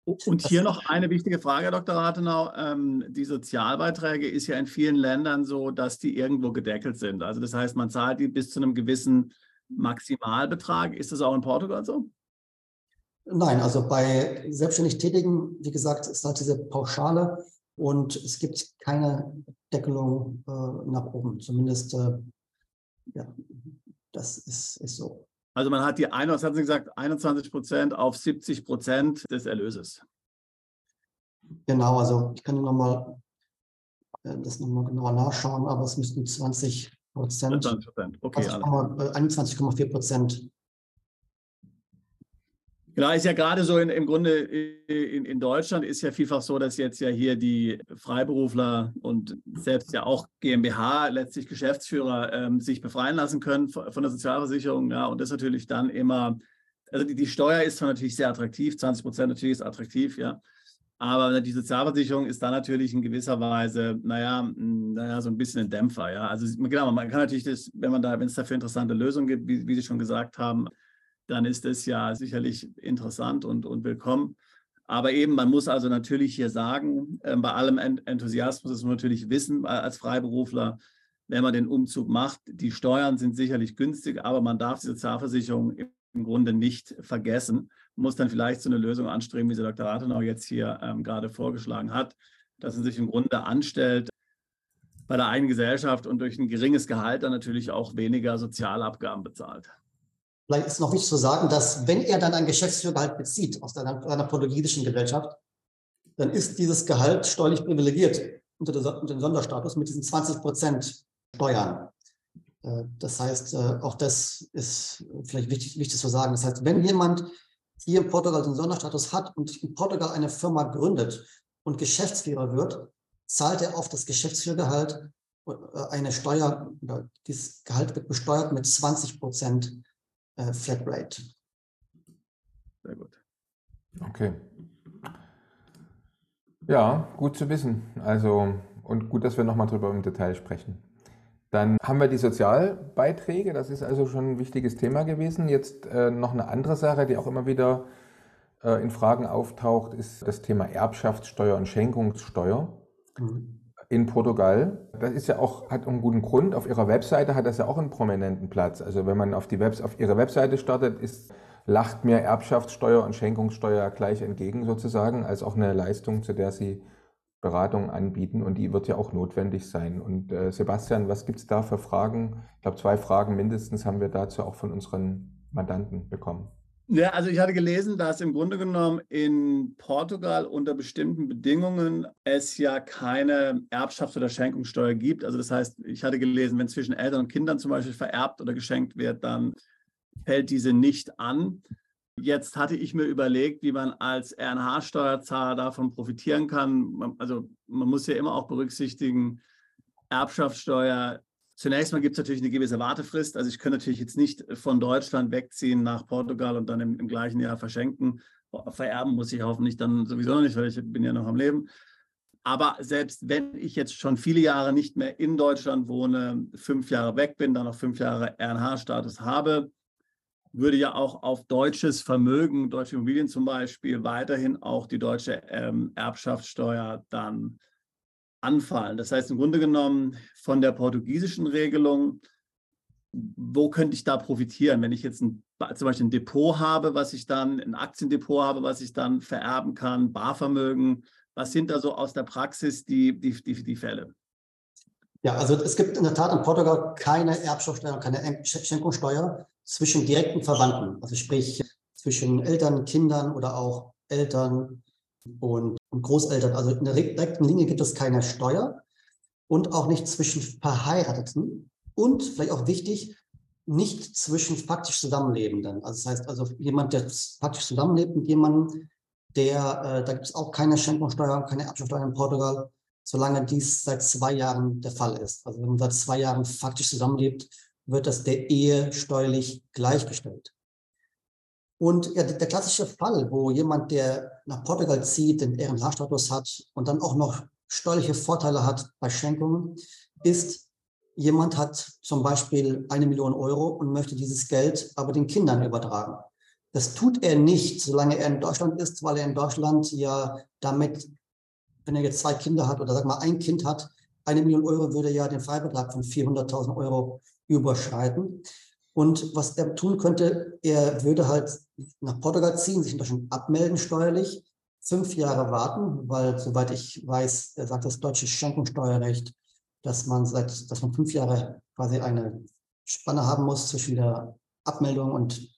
Und hier noch eine wichtige Frage, Herr Dr. Rathenau. Ähm, die Sozialbeiträge ist ja in vielen Ländern so, dass die irgendwo gedeckelt sind. Also das heißt, man zahlt die bis zu einem gewissen Maximalbetrag. Ist das auch in Portugal so? Nein, also bei selbstständig Tätigen, wie gesagt, ist halt diese Pauschale und es gibt keine Deckelung äh, nach oben. Zumindest, äh, ja, das ist, ist so. Also man hat die, was haben Sie gesagt, 21 Prozent auf 70 Prozent des Erlöses. Genau, also ich kann nochmal äh, das nochmal genauer nachschauen, aber es müssten 20 Prozent. 20 Prozent, okay. 21,4 Prozent Genau, ist ja gerade so in, im Grunde in, in, Deutschland ist ja vielfach so, dass jetzt ja hier die Freiberufler und selbst ja auch GmbH, letztlich Geschäftsführer, ähm, sich befreien lassen können von der Sozialversicherung. Ja, und das natürlich dann immer, also die, die Steuer ist zwar natürlich sehr attraktiv, 20 Prozent natürlich ist attraktiv, ja. Aber die Sozialversicherung ist dann natürlich in gewisser Weise, naja, naja, so ein bisschen ein Dämpfer, ja. Also genau, man kann natürlich das, wenn man da, wenn es dafür interessante Lösungen gibt, wie, wie Sie schon gesagt haben, dann ist es ja sicherlich interessant und, und willkommen. Aber eben, man muss also natürlich hier sagen, äh, bei allem Enthusiasmus ist man natürlich wissen als Freiberufler, wenn man den Umzug macht, die Steuern sind sicherlich günstig, aber man darf die Sozialversicherung im Grunde nicht vergessen. Muss dann vielleicht so eine Lösung anstreben, wie sie Dr. Rathenau jetzt hier ähm, gerade vorgeschlagen hat, dass man sich im Grunde anstellt bei der eigenen Gesellschaft und durch ein geringes Gehalt dann natürlich auch weniger Sozialabgaben bezahlt. Vielleicht ist noch wichtig zu sagen, dass wenn er dann ein Geschäftsführergehalt bezieht aus einer, einer portugiesischen Gesellschaft, dann ist dieses Gehalt steuerlich privilegiert unter, unter dem Sonderstatus mit diesen 20 Prozent Steuern. Äh, das heißt, äh, auch das ist vielleicht wichtig, wichtig zu sagen. Das heißt, wenn jemand hier in Portugal den Sonderstatus hat und in Portugal eine Firma gründet und Geschäftsführer wird, zahlt er auf das Geschäftsführergehalt äh, eine Steuer, dieses Gehalt wird besteuert mit 20 Prozent äh, Flatrate. Sehr gut. Okay. Ja, gut zu wissen. Also, und gut, dass wir nochmal drüber im Detail sprechen. Dann haben wir die Sozialbeiträge, das ist also schon ein wichtiges Thema gewesen. Jetzt äh, noch eine andere Sache, die auch immer wieder äh, in Fragen auftaucht, ist das Thema Erbschaftssteuer und Schenkungssteuer. Mhm in Portugal. Das ist ja auch, hat einen guten Grund. Auf ihrer Webseite hat das ja auch einen prominenten Platz. Also wenn man auf, die Webs auf ihre Webseite startet, ist, lacht mir Erbschaftssteuer und Schenkungssteuer gleich entgegen sozusagen, als auch eine Leistung, zu der sie Beratung anbieten und die wird ja auch notwendig sein. Und äh, Sebastian, was gibt es da für Fragen? Ich glaube, zwei Fragen mindestens haben wir dazu auch von unseren Mandanten bekommen. Ja, also ich hatte gelesen, dass im Grunde genommen in Portugal unter bestimmten Bedingungen es ja keine Erbschafts- oder Schenkungssteuer gibt. Also das heißt, ich hatte gelesen, wenn zwischen Eltern und Kindern zum Beispiel vererbt oder geschenkt wird, dann fällt diese nicht an. Jetzt hatte ich mir überlegt, wie man als RNH-Steuerzahler davon profitieren kann. Also man muss ja immer auch berücksichtigen, Erbschaftssteuer Zunächst mal gibt es natürlich eine gewisse Wartefrist. Also ich kann natürlich jetzt nicht von Deutschland wegziehen nach Portugal und dann im, im gleichen Jahr verschenken. Vererben muss ich hoffentlich dann sowieso noch nicht, weil ich bin ja noch am Leben. Aber selbst wenn ich jetzt schon viele Jahre nicht mehr in Deutschland wohne, fünf Jahre weg bin, dann noch fünf Jahre RNH-Status habe, würde ja auch auf deutsches Vermögen, deutsche Immobilien zum Beispiel, weiterhin auch die deutsche ähm, Erbschaftssteuer dann anfallen. Das heißt im Grunde genommen von der portugiesischen Regelung, wo könnte ich da profitieren, wenn ich jetzt ein, zum Beispiel ein Depot habe, was ich dann, ein Aktiendepot habe, was ich dann vererben kann, Barvermögen. Was sind da so aus der Praxis die, die, die, die Fälle? Ja, also es gibt in der Tat in Portugal keine Erbschaftssteuer, keine Schenkungssteuer zwischen direkten Verwandten, also sprich zwischen Eltern, Kindern oder auch Eltern und und Großeltern. Also in der direkten Linie gibt es keine Steuer und auch nicht zwischen Verheirateten und vielleicht auch wichtig, nicht zwischen faktisch Zusammenlebenden. Also das heißt also jemand, der faktisch zusammenlebt mit jemandem, der, äh, da gibt es auch keine Schenkungssteuer, keine Erbschaftssteuer in Portugal. solange dies seit zwei Jahren der Fall ist. Also wenn man seit zwei Jahren faktisch zusammenlebt, wird das der Ehe steuerlich gleichgestellt. Und ja, der klassische Fall, wo jemand, der nach Portugal zieht, den Ehrenhaarstatus hat und dann auch noch steuerliche Vorteile hat bei Schenkungen, ist, jemand hat zum Beispiel eine Million Euro und möchte dieses Geld aber den Kindern übertragen. Das tut er nicht, solange er in Deutschland ist, weil er in Deutschland ja damit, wenn er jetzt zwei Kinder hat oder sag mal ein Kind hat, eine Million Euro würde ja den Freibetrag von 400.000 Euro überschreiten. Und was er tun könnte, er würde halt nach Portugal ziehen, sich in Deutschland abmelden steuerlich, fünf Jahre warten, weil soweit ich weiß, er sagt das deutsche Schenkungssteuerrecht, dass man seit, dass man fünf Jahre quasi eine Spanne haben muss zwischen der Abmeldung und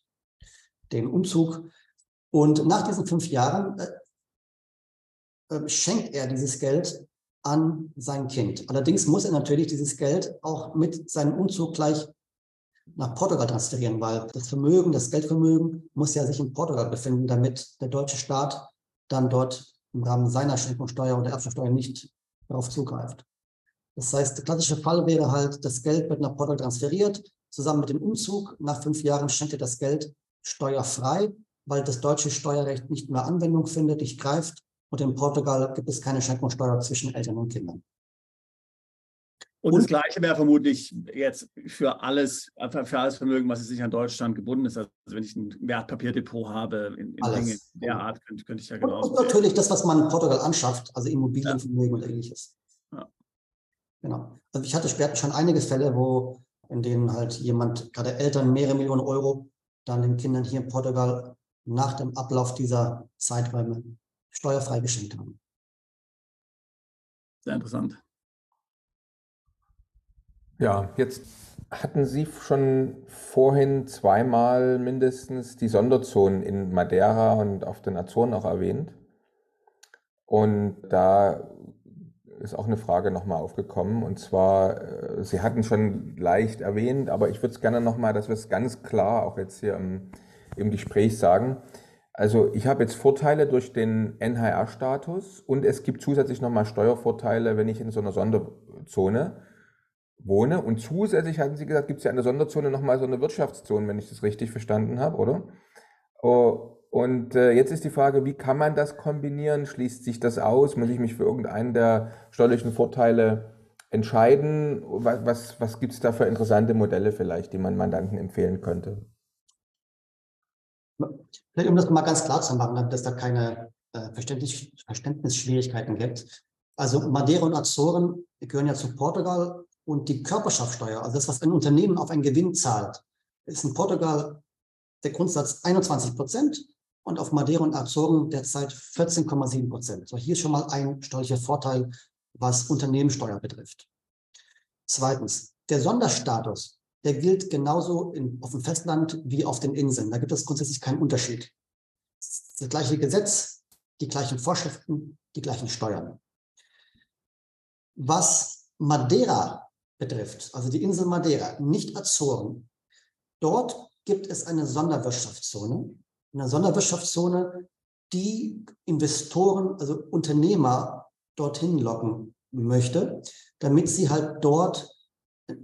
dem Umzug. Und nach diesen fünf Jahren äh, äh, schenkt er dieses Geld an sein Kind. Allerdings muss er natürlich dieses Geld auch mit seinem Umzug gleich nach Portugal transferieren, weil das Vermögen, das Geldvermögen muss ja sich in Portugal befinden, damit der deutsche Staat dann dort im Rahmen seiner Schenkungssteuer oder Erbschaftssteuer nicht darauf zugreift. Das heißt, der klassische Fall wäre halt, das Geld wird nach Portugal transferiert, zusammen mit dem Umzug. Nach fünf Jahren schenkt er das Geld steuerfrei, weil das deutsche Steuerrecht nicht mehr Anwendung findet, nicht greift. Und in Portugal gibt es keine Schenkungssteuer zwischen Eltern und Kindern. Und, und das Gleiche wäre vermutlich jetzt für alles, für alles Vermögen, was sich an Deutschland gebunden ist. Also wenn ich ein Wertpapierdepot habe in, in Dinge der Art, könnte, könnte ich ja genau. Und, und natürlich das, was man in Portugal anschafft, also Immobilienvermögen ja. und ähnliches. Ja. Genau. Also ich hatte später schon einige Fälle, wo in denen halt jemand, gerade Eltern, mehrere Millionen Euro dann den Kindern hier in Portugal nach dem Ablauf dieser Zeiträume steuerfrei geschenkt haben. Sehr interessant. Ja, jetzt hatten Sie schon vorhin zweimal mindestens die Sonderzonen in Madeira und auf den Azoren auch erwähnt. Und da ist auch eine Frage nochmal aufgekommen. Und zwar, äh, Sie hatten schon leicht erwähnt, aber ich würde es gerne nochmal, dass wir es ganz klar auch jetzt hier im, im Gespräch sagen. Also ich habe jetzt Vorteile durch den NHR-Status und es gibt zusätzlich nochmal Steuervorteile, wenn ich in so einer Sonderzone wohne. Und zusätzlich hatten Sie gesagt, gibt es ja in der Sonderzone nochmal so eine Wirtschaftszone, wenn ich das richtig verstanden habe, oder? Oh, und äh, jetzt ist die Frage, wie kann man das kombinieren? Schließt sich das aus? Muss ich mich für irgendeinen der steuerlichen Vorteile entscheiden? Was, was, was gibt es da für interessante Modelle vielleicht, die man Mandanten empfehlen könnte? Vielleicht um das mal ganz klar zu machen, dass da keine äh, Verständnis, Verständnisschwierigkeiten gibt. Also Madeira und Azoren gehören ja zu Portugal und die Körperschaftssteuer, also das, was ein Unternehmen auf einen Gewinn zahlt, ist in Portugal der Grundsatz 21 Prozent und auf Madeira und Azoren derzeit 14,7 Prozent. So, hier ist schon mal ein steuerlicher Vorteil, was Unternehmenssteuer betrifft. Zweitens, der Sonderstatus, der gilt genauso in, auf dem Festland wie auf den Inseln. Da gibt es grundsätzlich keinen Unterschied. Das gleiche Gesetz, die gleichen Vorschriften, die gleichen Steuern. Was Madeira betrifft, also die Insel Madeira, nicht Azoren, dort gibt es eine Sonderwirtschaftszone, einer Sonderwirtschaftszone, die Investoren, also Unternehmer dorthin locken möchte, damit sie halt dort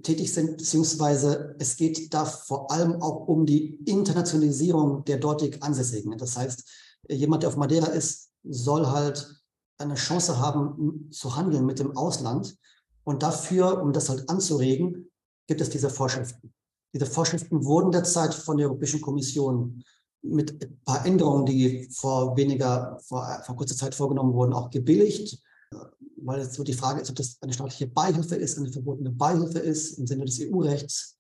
tätig sind, beziehungsweise es geht da vor allem auch um die Internationalisierung der dortig Ansässigen. Das heißt, jemand, der auf Madeira ist, soll halt eine Chance haben, zu handeln mit dem Ausland. Und dafür, um das halt anzuregen, gibt es diese Vorschriften. Diese Vorschriften wurden derzeit von der Europäischen Kommission mit ein paar Änderungen, die vor weniger, vor, vor kurzer Zeit vorgenommen wurden, auch gebilligt, weil jetzt so die Frage ist, ob das eine staatliche Beihilfe ist, eine verbotene Beihilfe ist im Sinne des EU-Rechts.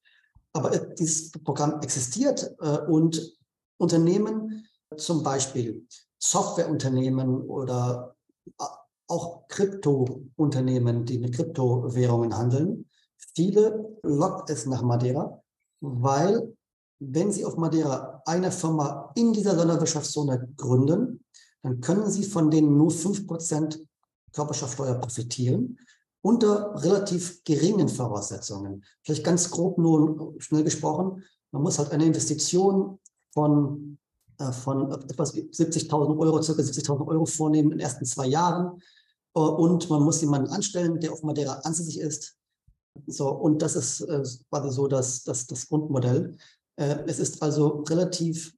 Aber dieses Programm existiert äh, und Unternehmen, zum Beispiel Softwareunternehmen oder äh, auch Kryptounternehmen, die mit Kryptowährungen handeln, viele lockt es nach Madeira, weil wenn Sie auf Madeira eine Firma in dieser Sonderwirtschaftszone gründen, dann können Sie von den nur 5% Körperschaftsteuer profitieren unter relativ geringen Voraussetzungen. Vielleicht ganz grob nur schnell gesprochen, man muss halt eine Investition von, äh, von etwas 70.000 Euro, circa 70.000 Euro vornehmen in den ersten zwei Jahren. Und man muss jemanden anstellen, der auf Madeira ansässig ist. So, und das ist äh, quasi so das, das, das Grundmodell. Äh, es ist also relativ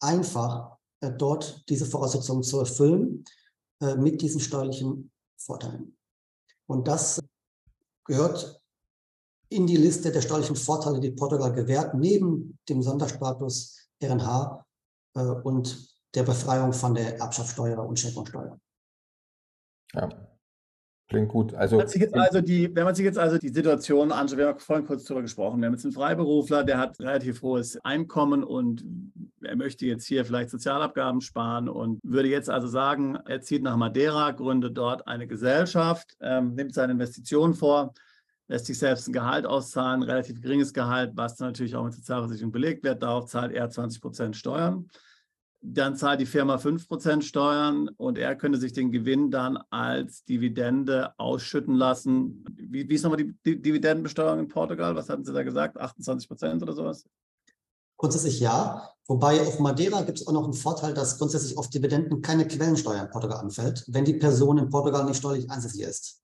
einfach, äh, dort diese Voraussetzungen zu erfüllen äh, mit diesen steuerlichen Vorteilen. Und das gehört in die Liste der steuerlichen Vorteile, die Portugal gewährt, neben dem Sonderstatus RNH äh, und der Befreiung von der Erbschaftssteuer und Schenkungssteuer. Ja, klingt gut. Also, wenn, man also die, wenn man sich jetzt also die Situation anschaut, wir haben vorhin kurz darüber gesprochen, wir haben jetzt einen Freiberufler, der hat relativ hohes Einkommen und er möchte jetzt hier vielleicht Sozialabgaben sparen und würde jetzt also sagen, er zieht nach Madeira, gründet dort eine Gesellschaft, ähm, nimmt seine Investitionen vor, lässt sich selbst ein Gehalt auszahlen, relativ geringes Gehalt, was dann natürlich auch mit Sozialversicherung belegt wird. Darauf zahlt er 20 Prozent Steuern. Dann zahlt die Firma 5 Prozent Steuern und er könnte sich den Gewinn dann als Dividende ausschütten lassen. Wie, wie ist nochmal die, Dividendenbesteuerung in Portugal? Was hatten Sie da gesagt? 28 Prozent oder sowas? Grundsätzlich ja. Wobei auf Madeira gibt es auch noch einen Vorteil, dass grundsätzlich auf Dividenden keine Quellensteuer in Portugal anfällt, wenn die Person in Portugal nicht steuerlich ansässig ist.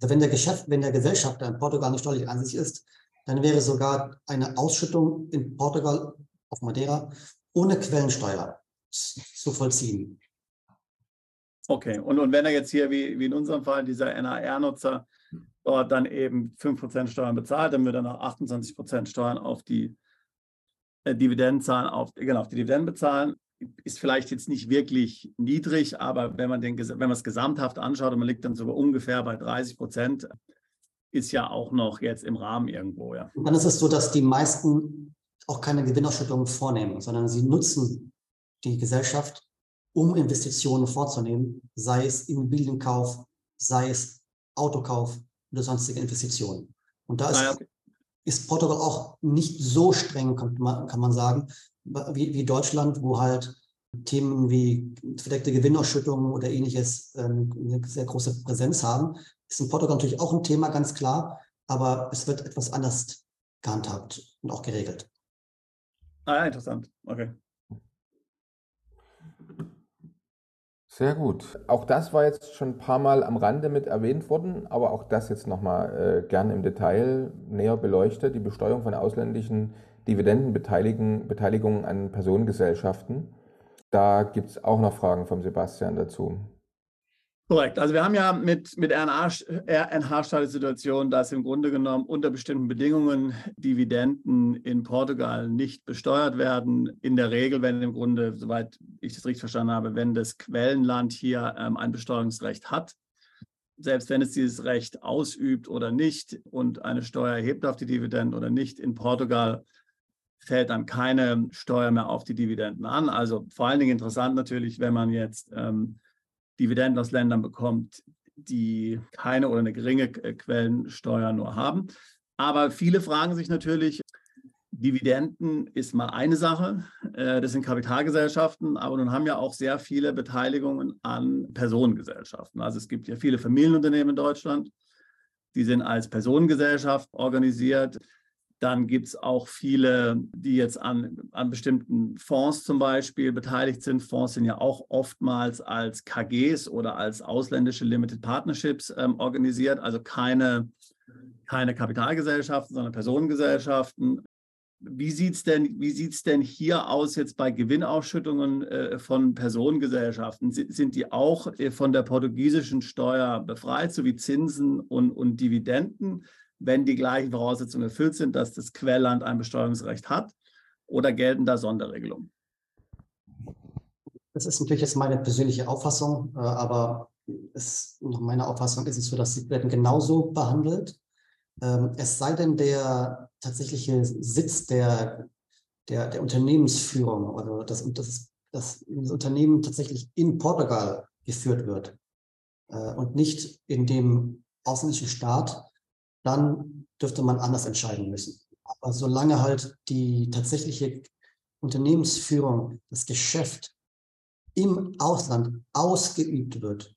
Also wenn der Geschäft, wenn der Gesellschafter in Portugal nicht steuerlich an sich ist, dann wäre sogar eine Ausschüttung in Portugal auf Madeira ohne Quellensteuer zu vollziehen. Okay, und, und wenn er jetzt hier, wie, wie in unserem Fall, dieser NAR-Nutzer dort dann eben 5% Steuern bezahlt, dann würde er noch 28% Steuern auf die äh, Dividenden zahlen, auf, genau, auf die Dividenden bezahlen ist vielleicht jetzt nicht wirklich niedrig, aber wenn man, den, wenn man es gesamthaft anschaut und man liegt dann sogar ungefähr bei 30 Prozent, ist ja auch noch jetzt im Rahmen irgendwo. Ja. Und dann ist es so, dass die meisten auch keine Gewinnausschüttungen vornehmen, sondern sie nutzen die Gesellschaft, um Investitionen vorzunehmen, sei es Immobilienkauf, sei es Autokauf oder sonstige Investitionen. Und da ist, naja. ist Portugal auch nicht so streng, kann man, kann man sagen, wie, wie Deutschland, wo halt Themen wie verdeckte Gewinnausschüttungen oder ähnliches ähm, eine sehr große Präsenz haben. Ist in Portugal natürlich auch ein Thema, ganz klar, aber es wird etwas anders gehandhabt und auch geregelt. Ah, interessant. Okay. Sehr gut. Auch das war jetzt schon ein paar Mal am Rande mit erwähnt worden, aber auch das jetzt nochmal äh, gern im Detail näher beleuchtet. Die Besteuerung von ausländischen Dividendenbeteiligungen an Personengesellschaften. Da gibt es auch noch Fragen vom Sebastian dazu. Korrekt. Also wir haben ja mit, mit RNH die Situation, dass im Grunde genommen unter bestimmten Bedingungen Dividenden in Portugal nicht besteuert werden. In der Regel, wenn im Grunde, soweit ich das richtig verstanden habe, wenn das Quellenland hier ähm, ein Besteuerungsrecht hat, selbst wenn es dieses Recht ausübt oder nicht und eine Steuer erhebt auf die Dividenden oder nicht, in Portugal fällt dann keine Steuer mehr auf die Dividenden an. Also vor allen Dingen interessant natürlich, wenn man jetzt ähm, Dividenden aus Ländern bekommt, die keine oder eine geringe äh, Quellensteuer nur haben. Aber viele fragen sich natürlich, Dividenden ist mal eine Sache, äh, das sind Kapitalgesellschaften, aber nun haben ja auch sehr viele Beteiligungen an Personengesellschaften. Also es gibt ja viele Familienunternehmen in Deutschland, die sind als Personengesellschaft organisiert. Dann gibt es auch viele, die jetzt an, an bestimmten Fonds zum Beispiel beteiligt sind. Fonds sind ja auch oftmals als KGs oder als ausländische Limited Partnerships ähm, organisiert, also keine, keine Kapitalgesellschaften, sondern Personengesellschaften. Wie sieht es denn, denn hier aus jetzt bei Gewinnausschüttungen äh, von Personengesellschaften? S sind die auch äh, von der portugiesischen Steuer befreit, sowie Zinsen und, und Dividenden? Wenn die gleichen Voraussetzungen erfüllt sind, dass das Quellland ein Besteuerungsrecht hat? Oder gelten da Sonderregelungen? Das ist natürlich jetzt meine persönliche Auffassung, äh, aber es, nach meiner Auffassung ist es so, dass sie werden genauso behandelt. Ähm, es sei denn, der tatsächliche Sitz der, der, der Unternehmensführung, also dass das, das, das Unternehmen tatsächlich in Portugal geführt wird äh, und nicht in dem ausländischen Staat, dann dürfte man anders entscheiden müssen. Aber solange halt die tatsächliche Unternehmensführung, das Geschäft im Ausland ausgeübt wird,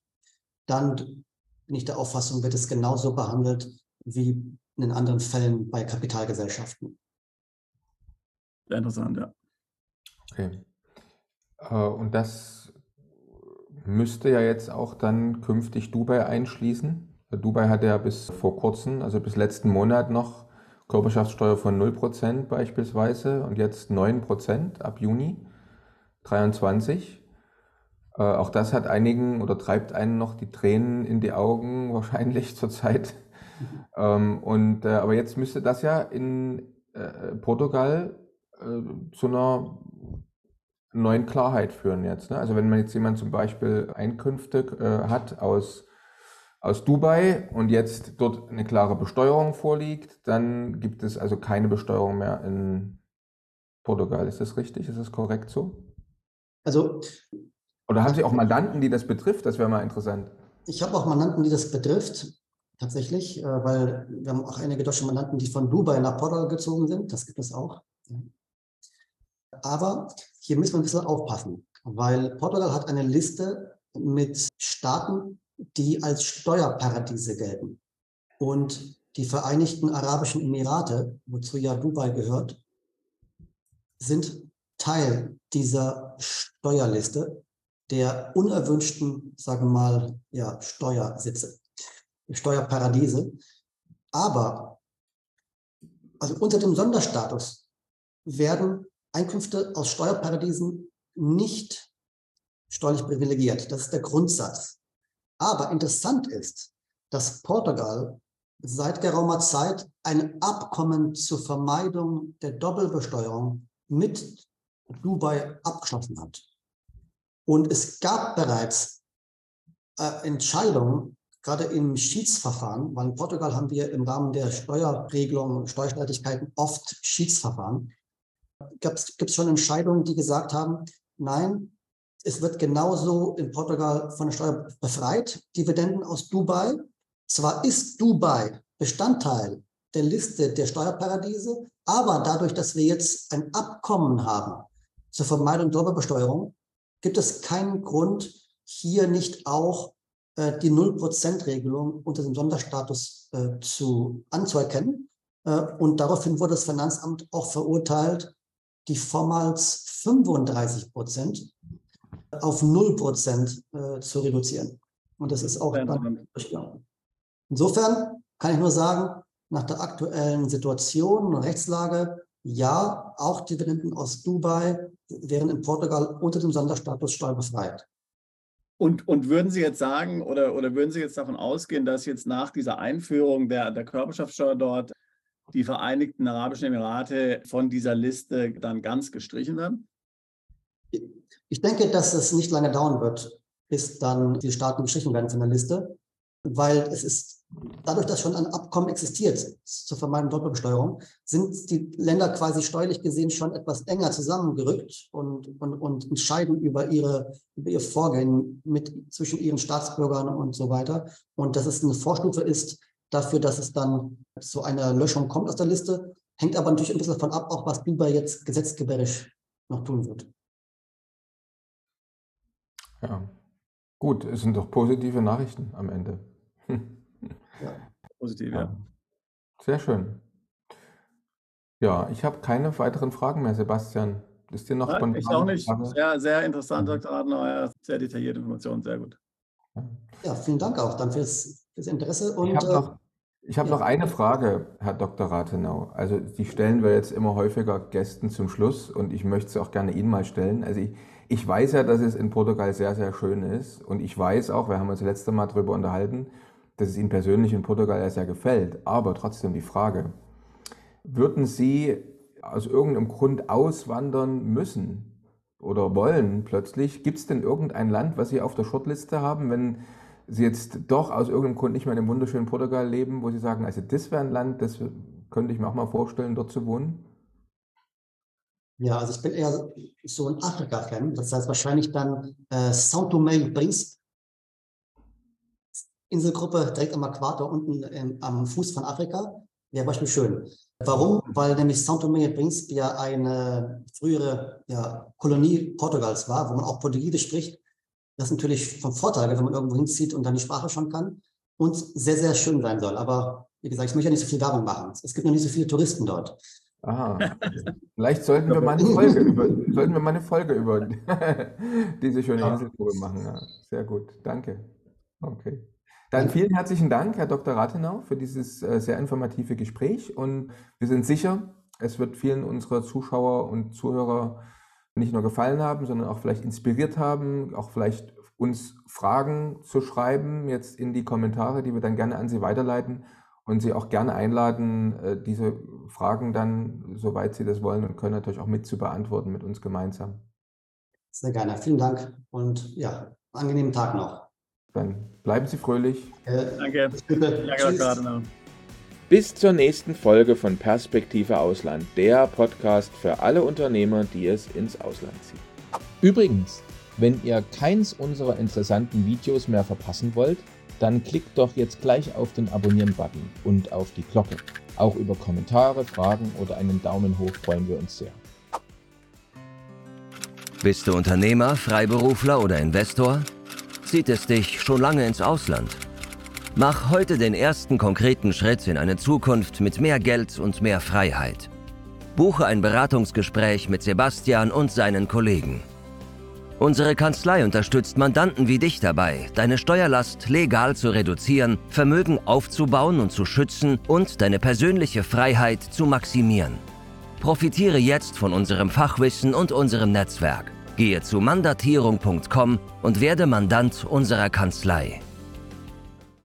dann bin ich der Auffassung, wird es genauso behandelt wie in den anderen Fällen bei Kapitalgesellschaften. Sehr interessant, ja. Okay. Äh, und das müsste ja jetzt auch dann künftig Dubai einschließen. Dubai hatte ja bis vor kurzem, also bis letzten Monat noch Körperschaftssteuer von 0% beispielsweise und jetzt 9% ab Juni 23. Äh, auch das hat einigen oder treibt einen noch die Tränen in die Augen wahrscheinlich zurzeit. Ähm, und, äh, aber jetzt müsste das ja in äh, Portugal äh, zu einer neuen Klarheit führen jetzt. Ne? Also wenn man jetzt jemand zum Beispiel Einkünfte äh, hat aus, aus Dubai und jetzt dort eine klare Besteuerung vorliegt, dann gibt es also keine Besteuerung mehr in Portugal. Ist das richtig? Ist das korrekt so? Also. Oder haben Sie auch Mandanten, die das betrifft? Das wäre mal interessant. Ich habe auch Mandanten, die das betrifft, tatsächlich, äh, weil wir haben auch einige deutsche Mandanten, die von Dubai nach Portugal gezogen sind. Das gibt es auch. Aber hier müssen wir ein bisschen aufpassen, weil Portugal hat eine Liste mit Staaten, die als Steuerparadiese gelten. Und die Vereinigten Arabischen Emirate, wozu ja Dubai gehört, sind Teil dieser Steuerliste der unerwünschten, sagen wir mal, ja, Steuersitze, Steuerparadiese. Aber also unter dem Sonderstatus werden Einkünfte aus Steuerparadiesen nicht steuerlich privilegiert. Das ist der Grundsatz. Aber interessant ist, dass Portugal seit geraumer Zeit ein Abkommen zur Vermeidung der Doppelbesteuerung mit Dubai abgeschlossen hat. Und es gab bereits äh, Entscheidungen, gerade im Schiedsverfahren, weil in Portugal haben wir im Rahmen der Steuerregelung, Steuerstreitigkeiten oft Schiedsverfahren, gibt es schon Entscheidungen, die gesagt haben, nein, es wird genauso in Portugal von der Steuer befreit, Dividenden aus Dubai. Zwar ist Dubai Bestandteil der Liste der Steuerparadiese, aber dadurch, dass wir jetzt ein Abkommen haben zur Vermeidung Doppelbesteuerung, gibt es keinen Grund, hier nicht auch äh, die 0%-Regelung unter dem Sonderstatus äh, zu, anzuerkennen. Äh, und daraufhin wurde das Finanzamt auch verurteilt, die vormals 35 Prozent auf 0 Prozent äh, zu reduzieren. Und das ist auch dann durchgegangen. Insofern kann ich nur sagen, nach der aktuellen Situation und Rechtslage, ja, auch Dividenden aus Dubai wären in Portugal unter dem Sonderstatus steuerbefreit. Und, und würden Sie jetzt sagen oder, oder würden Sie jetzt davon ausgehen, dass jetzt nach dieser Einführung der, der Körperschaftssteuer dort die Vereinigten Arabischen Emirate von dieser Liste dann ganz gestrichen werden? Ich denke, dass es nicht lange dauern wird, bis dann die Staaten gestrichen werden von der Liste, weil es ist dadurch, dass schon ein Abkommen existiert zur Vermeidung Doppelbesteuerung, sind die Länder quasi steuerlich gesehen schon etwas enger zusammengerückt und, und, und entscheiden über, ihre, über ihr Vorgehen mit, zwischen ihren Staatsbürgern und so weiter. Und dass es eine Vorstufe ist dafür, dass es dann zu einer Löschung kommt aus der Liste. Hängt aber natürlich ein bisschen davon ab, auch was Dubai jetzt gesetzgeberisch noch tun wird. Ja, gut, es sind doch positive Nachrichten am Ende. ja, positiv, ja. Sehr schön. Ja, ich habe keine weiteren Fragen mehr, Sebastian. Ist dir noch Nein, Ich auch nicht. Sehr, sehr interessant, mhm. Dr. Adenauer. Sehr detaillierte Informationen, sehr gut. Ja, vielen Dank auch dann fürs, fürs Interesse. Und, ich habe noch, ich hab ja. noch eine Frage, Herr Dr. Rathenau. Also die stellen wir jetzt immer häufiger Gästen zum Schluss und ich möchte sie auch gerne Ihnen mal stellen. Also ich, ich weiß ja, dass es in Portugal sehr, sehr schön ist und ich weiß auch, wir haben uns das letzte Mal darüber unterhalten, dass es Ihnen persönlich in Portugal sehr gefällt. Aber trotzdem die Frage, würden Sie aus irgendeinem Grund auswandern müssen? oder wollen plötzlich, gibt es denn irgendein Land, was Sie auf der Shortliste haben, wenn Sie jetzt doch aus irgendeinem Grund nicht mehr in dem wunderschönen Portugal leben, wo Sie sagen, also das wäre ein Land, das könnte ich mir auch mal vorstellen, dort zu wohnen? Ja, also ich bin eher so ein Afrika-Fan. Das heißt wahrscheinlich dann äh, São Tomé und Príncipe. Inselgruppe direkt am Äquator unten ähm, am Fuß von Afrika. Wäre Beispiel schön. Warum? Weil nämlich São Tomé und Príncipe ja eine frühere ja, Kolonie Portugals war, wo man auch Portugiesisch spricht. Das ist natürlich vom Vorteil, wenn man irgendwo hinzieht und dann die Sprache schon kann und sehr, sehr schön sein soll. Aber wie gesagt, ich möchte ja nicht so viel Werbung machen. Es gibt noch nicht so viele Touristen dort. Aha. Vielleicht sollten wir mal eine Folge über, sollten wir mal eine Folge über diese schöne Ja. Machen. Ja, sehr gut. Danke. Okay. Dann vielen herzlichen Dank, Herr Dr. Rathenau, für dieses äh, sehr informative Gespräch. Und wir sind sicher, es wird vielen unserer Zuschauer und Zuhörer nicht nur gefallen haben, sondern auch vielleicht inspiriert haben, auch vielleicht uns Fragen zu schreiben, jetzt in die Kommentare, die wir dann gerne an Sie weiterleiten und Sie auch gerne einladen, äh, diese Fragen dann, soweit Sie das wollen und können, natürlich auch mit zu beantworten mit uns gemeinsam. Sehr gerne. Vielen Dank und ja, angenehmen Tag noch. Dann bleiben Sie fröhlich. Äh, Danke. Danke. Bis zur nächsten Folge von Perspektive Ausland, der Podcast für alle Unternehmer, die es ins Ausland zieht. Übrigens, wenn ihr keins unserer interessanten Videos mehr verpassen wollt, dann klickt doch jetzt gleich auf den Abonnieren-Button und auf die Glocke. Auch über Kommentare, Fragen oder einen Daumen hoch freuen wir uns sehr. Bist du Unternehmer, Freiberufler oder Investor? Zieht es dich schon lange ins Ausland? Mach heute den ersten konkreten Schritt in eine Zukunft mit mehr Geld und mehr Freiheit. Buche ein Beratungsgespräch mit Sebastian und seinen Kollegen. Unsere Kanzlei unterstützt Mandanten wie dich dabei, deine Steuerlast legal zu reduzieren, Vermögen aufzubauen und zu schützen und deine persönliche Freiheit zu maximieren. Profitiere jetzt von unserem Fachwissen und unserem Netzwerk. Gehe zu mandatierung.com und werde Mandant unserer Kanzlei.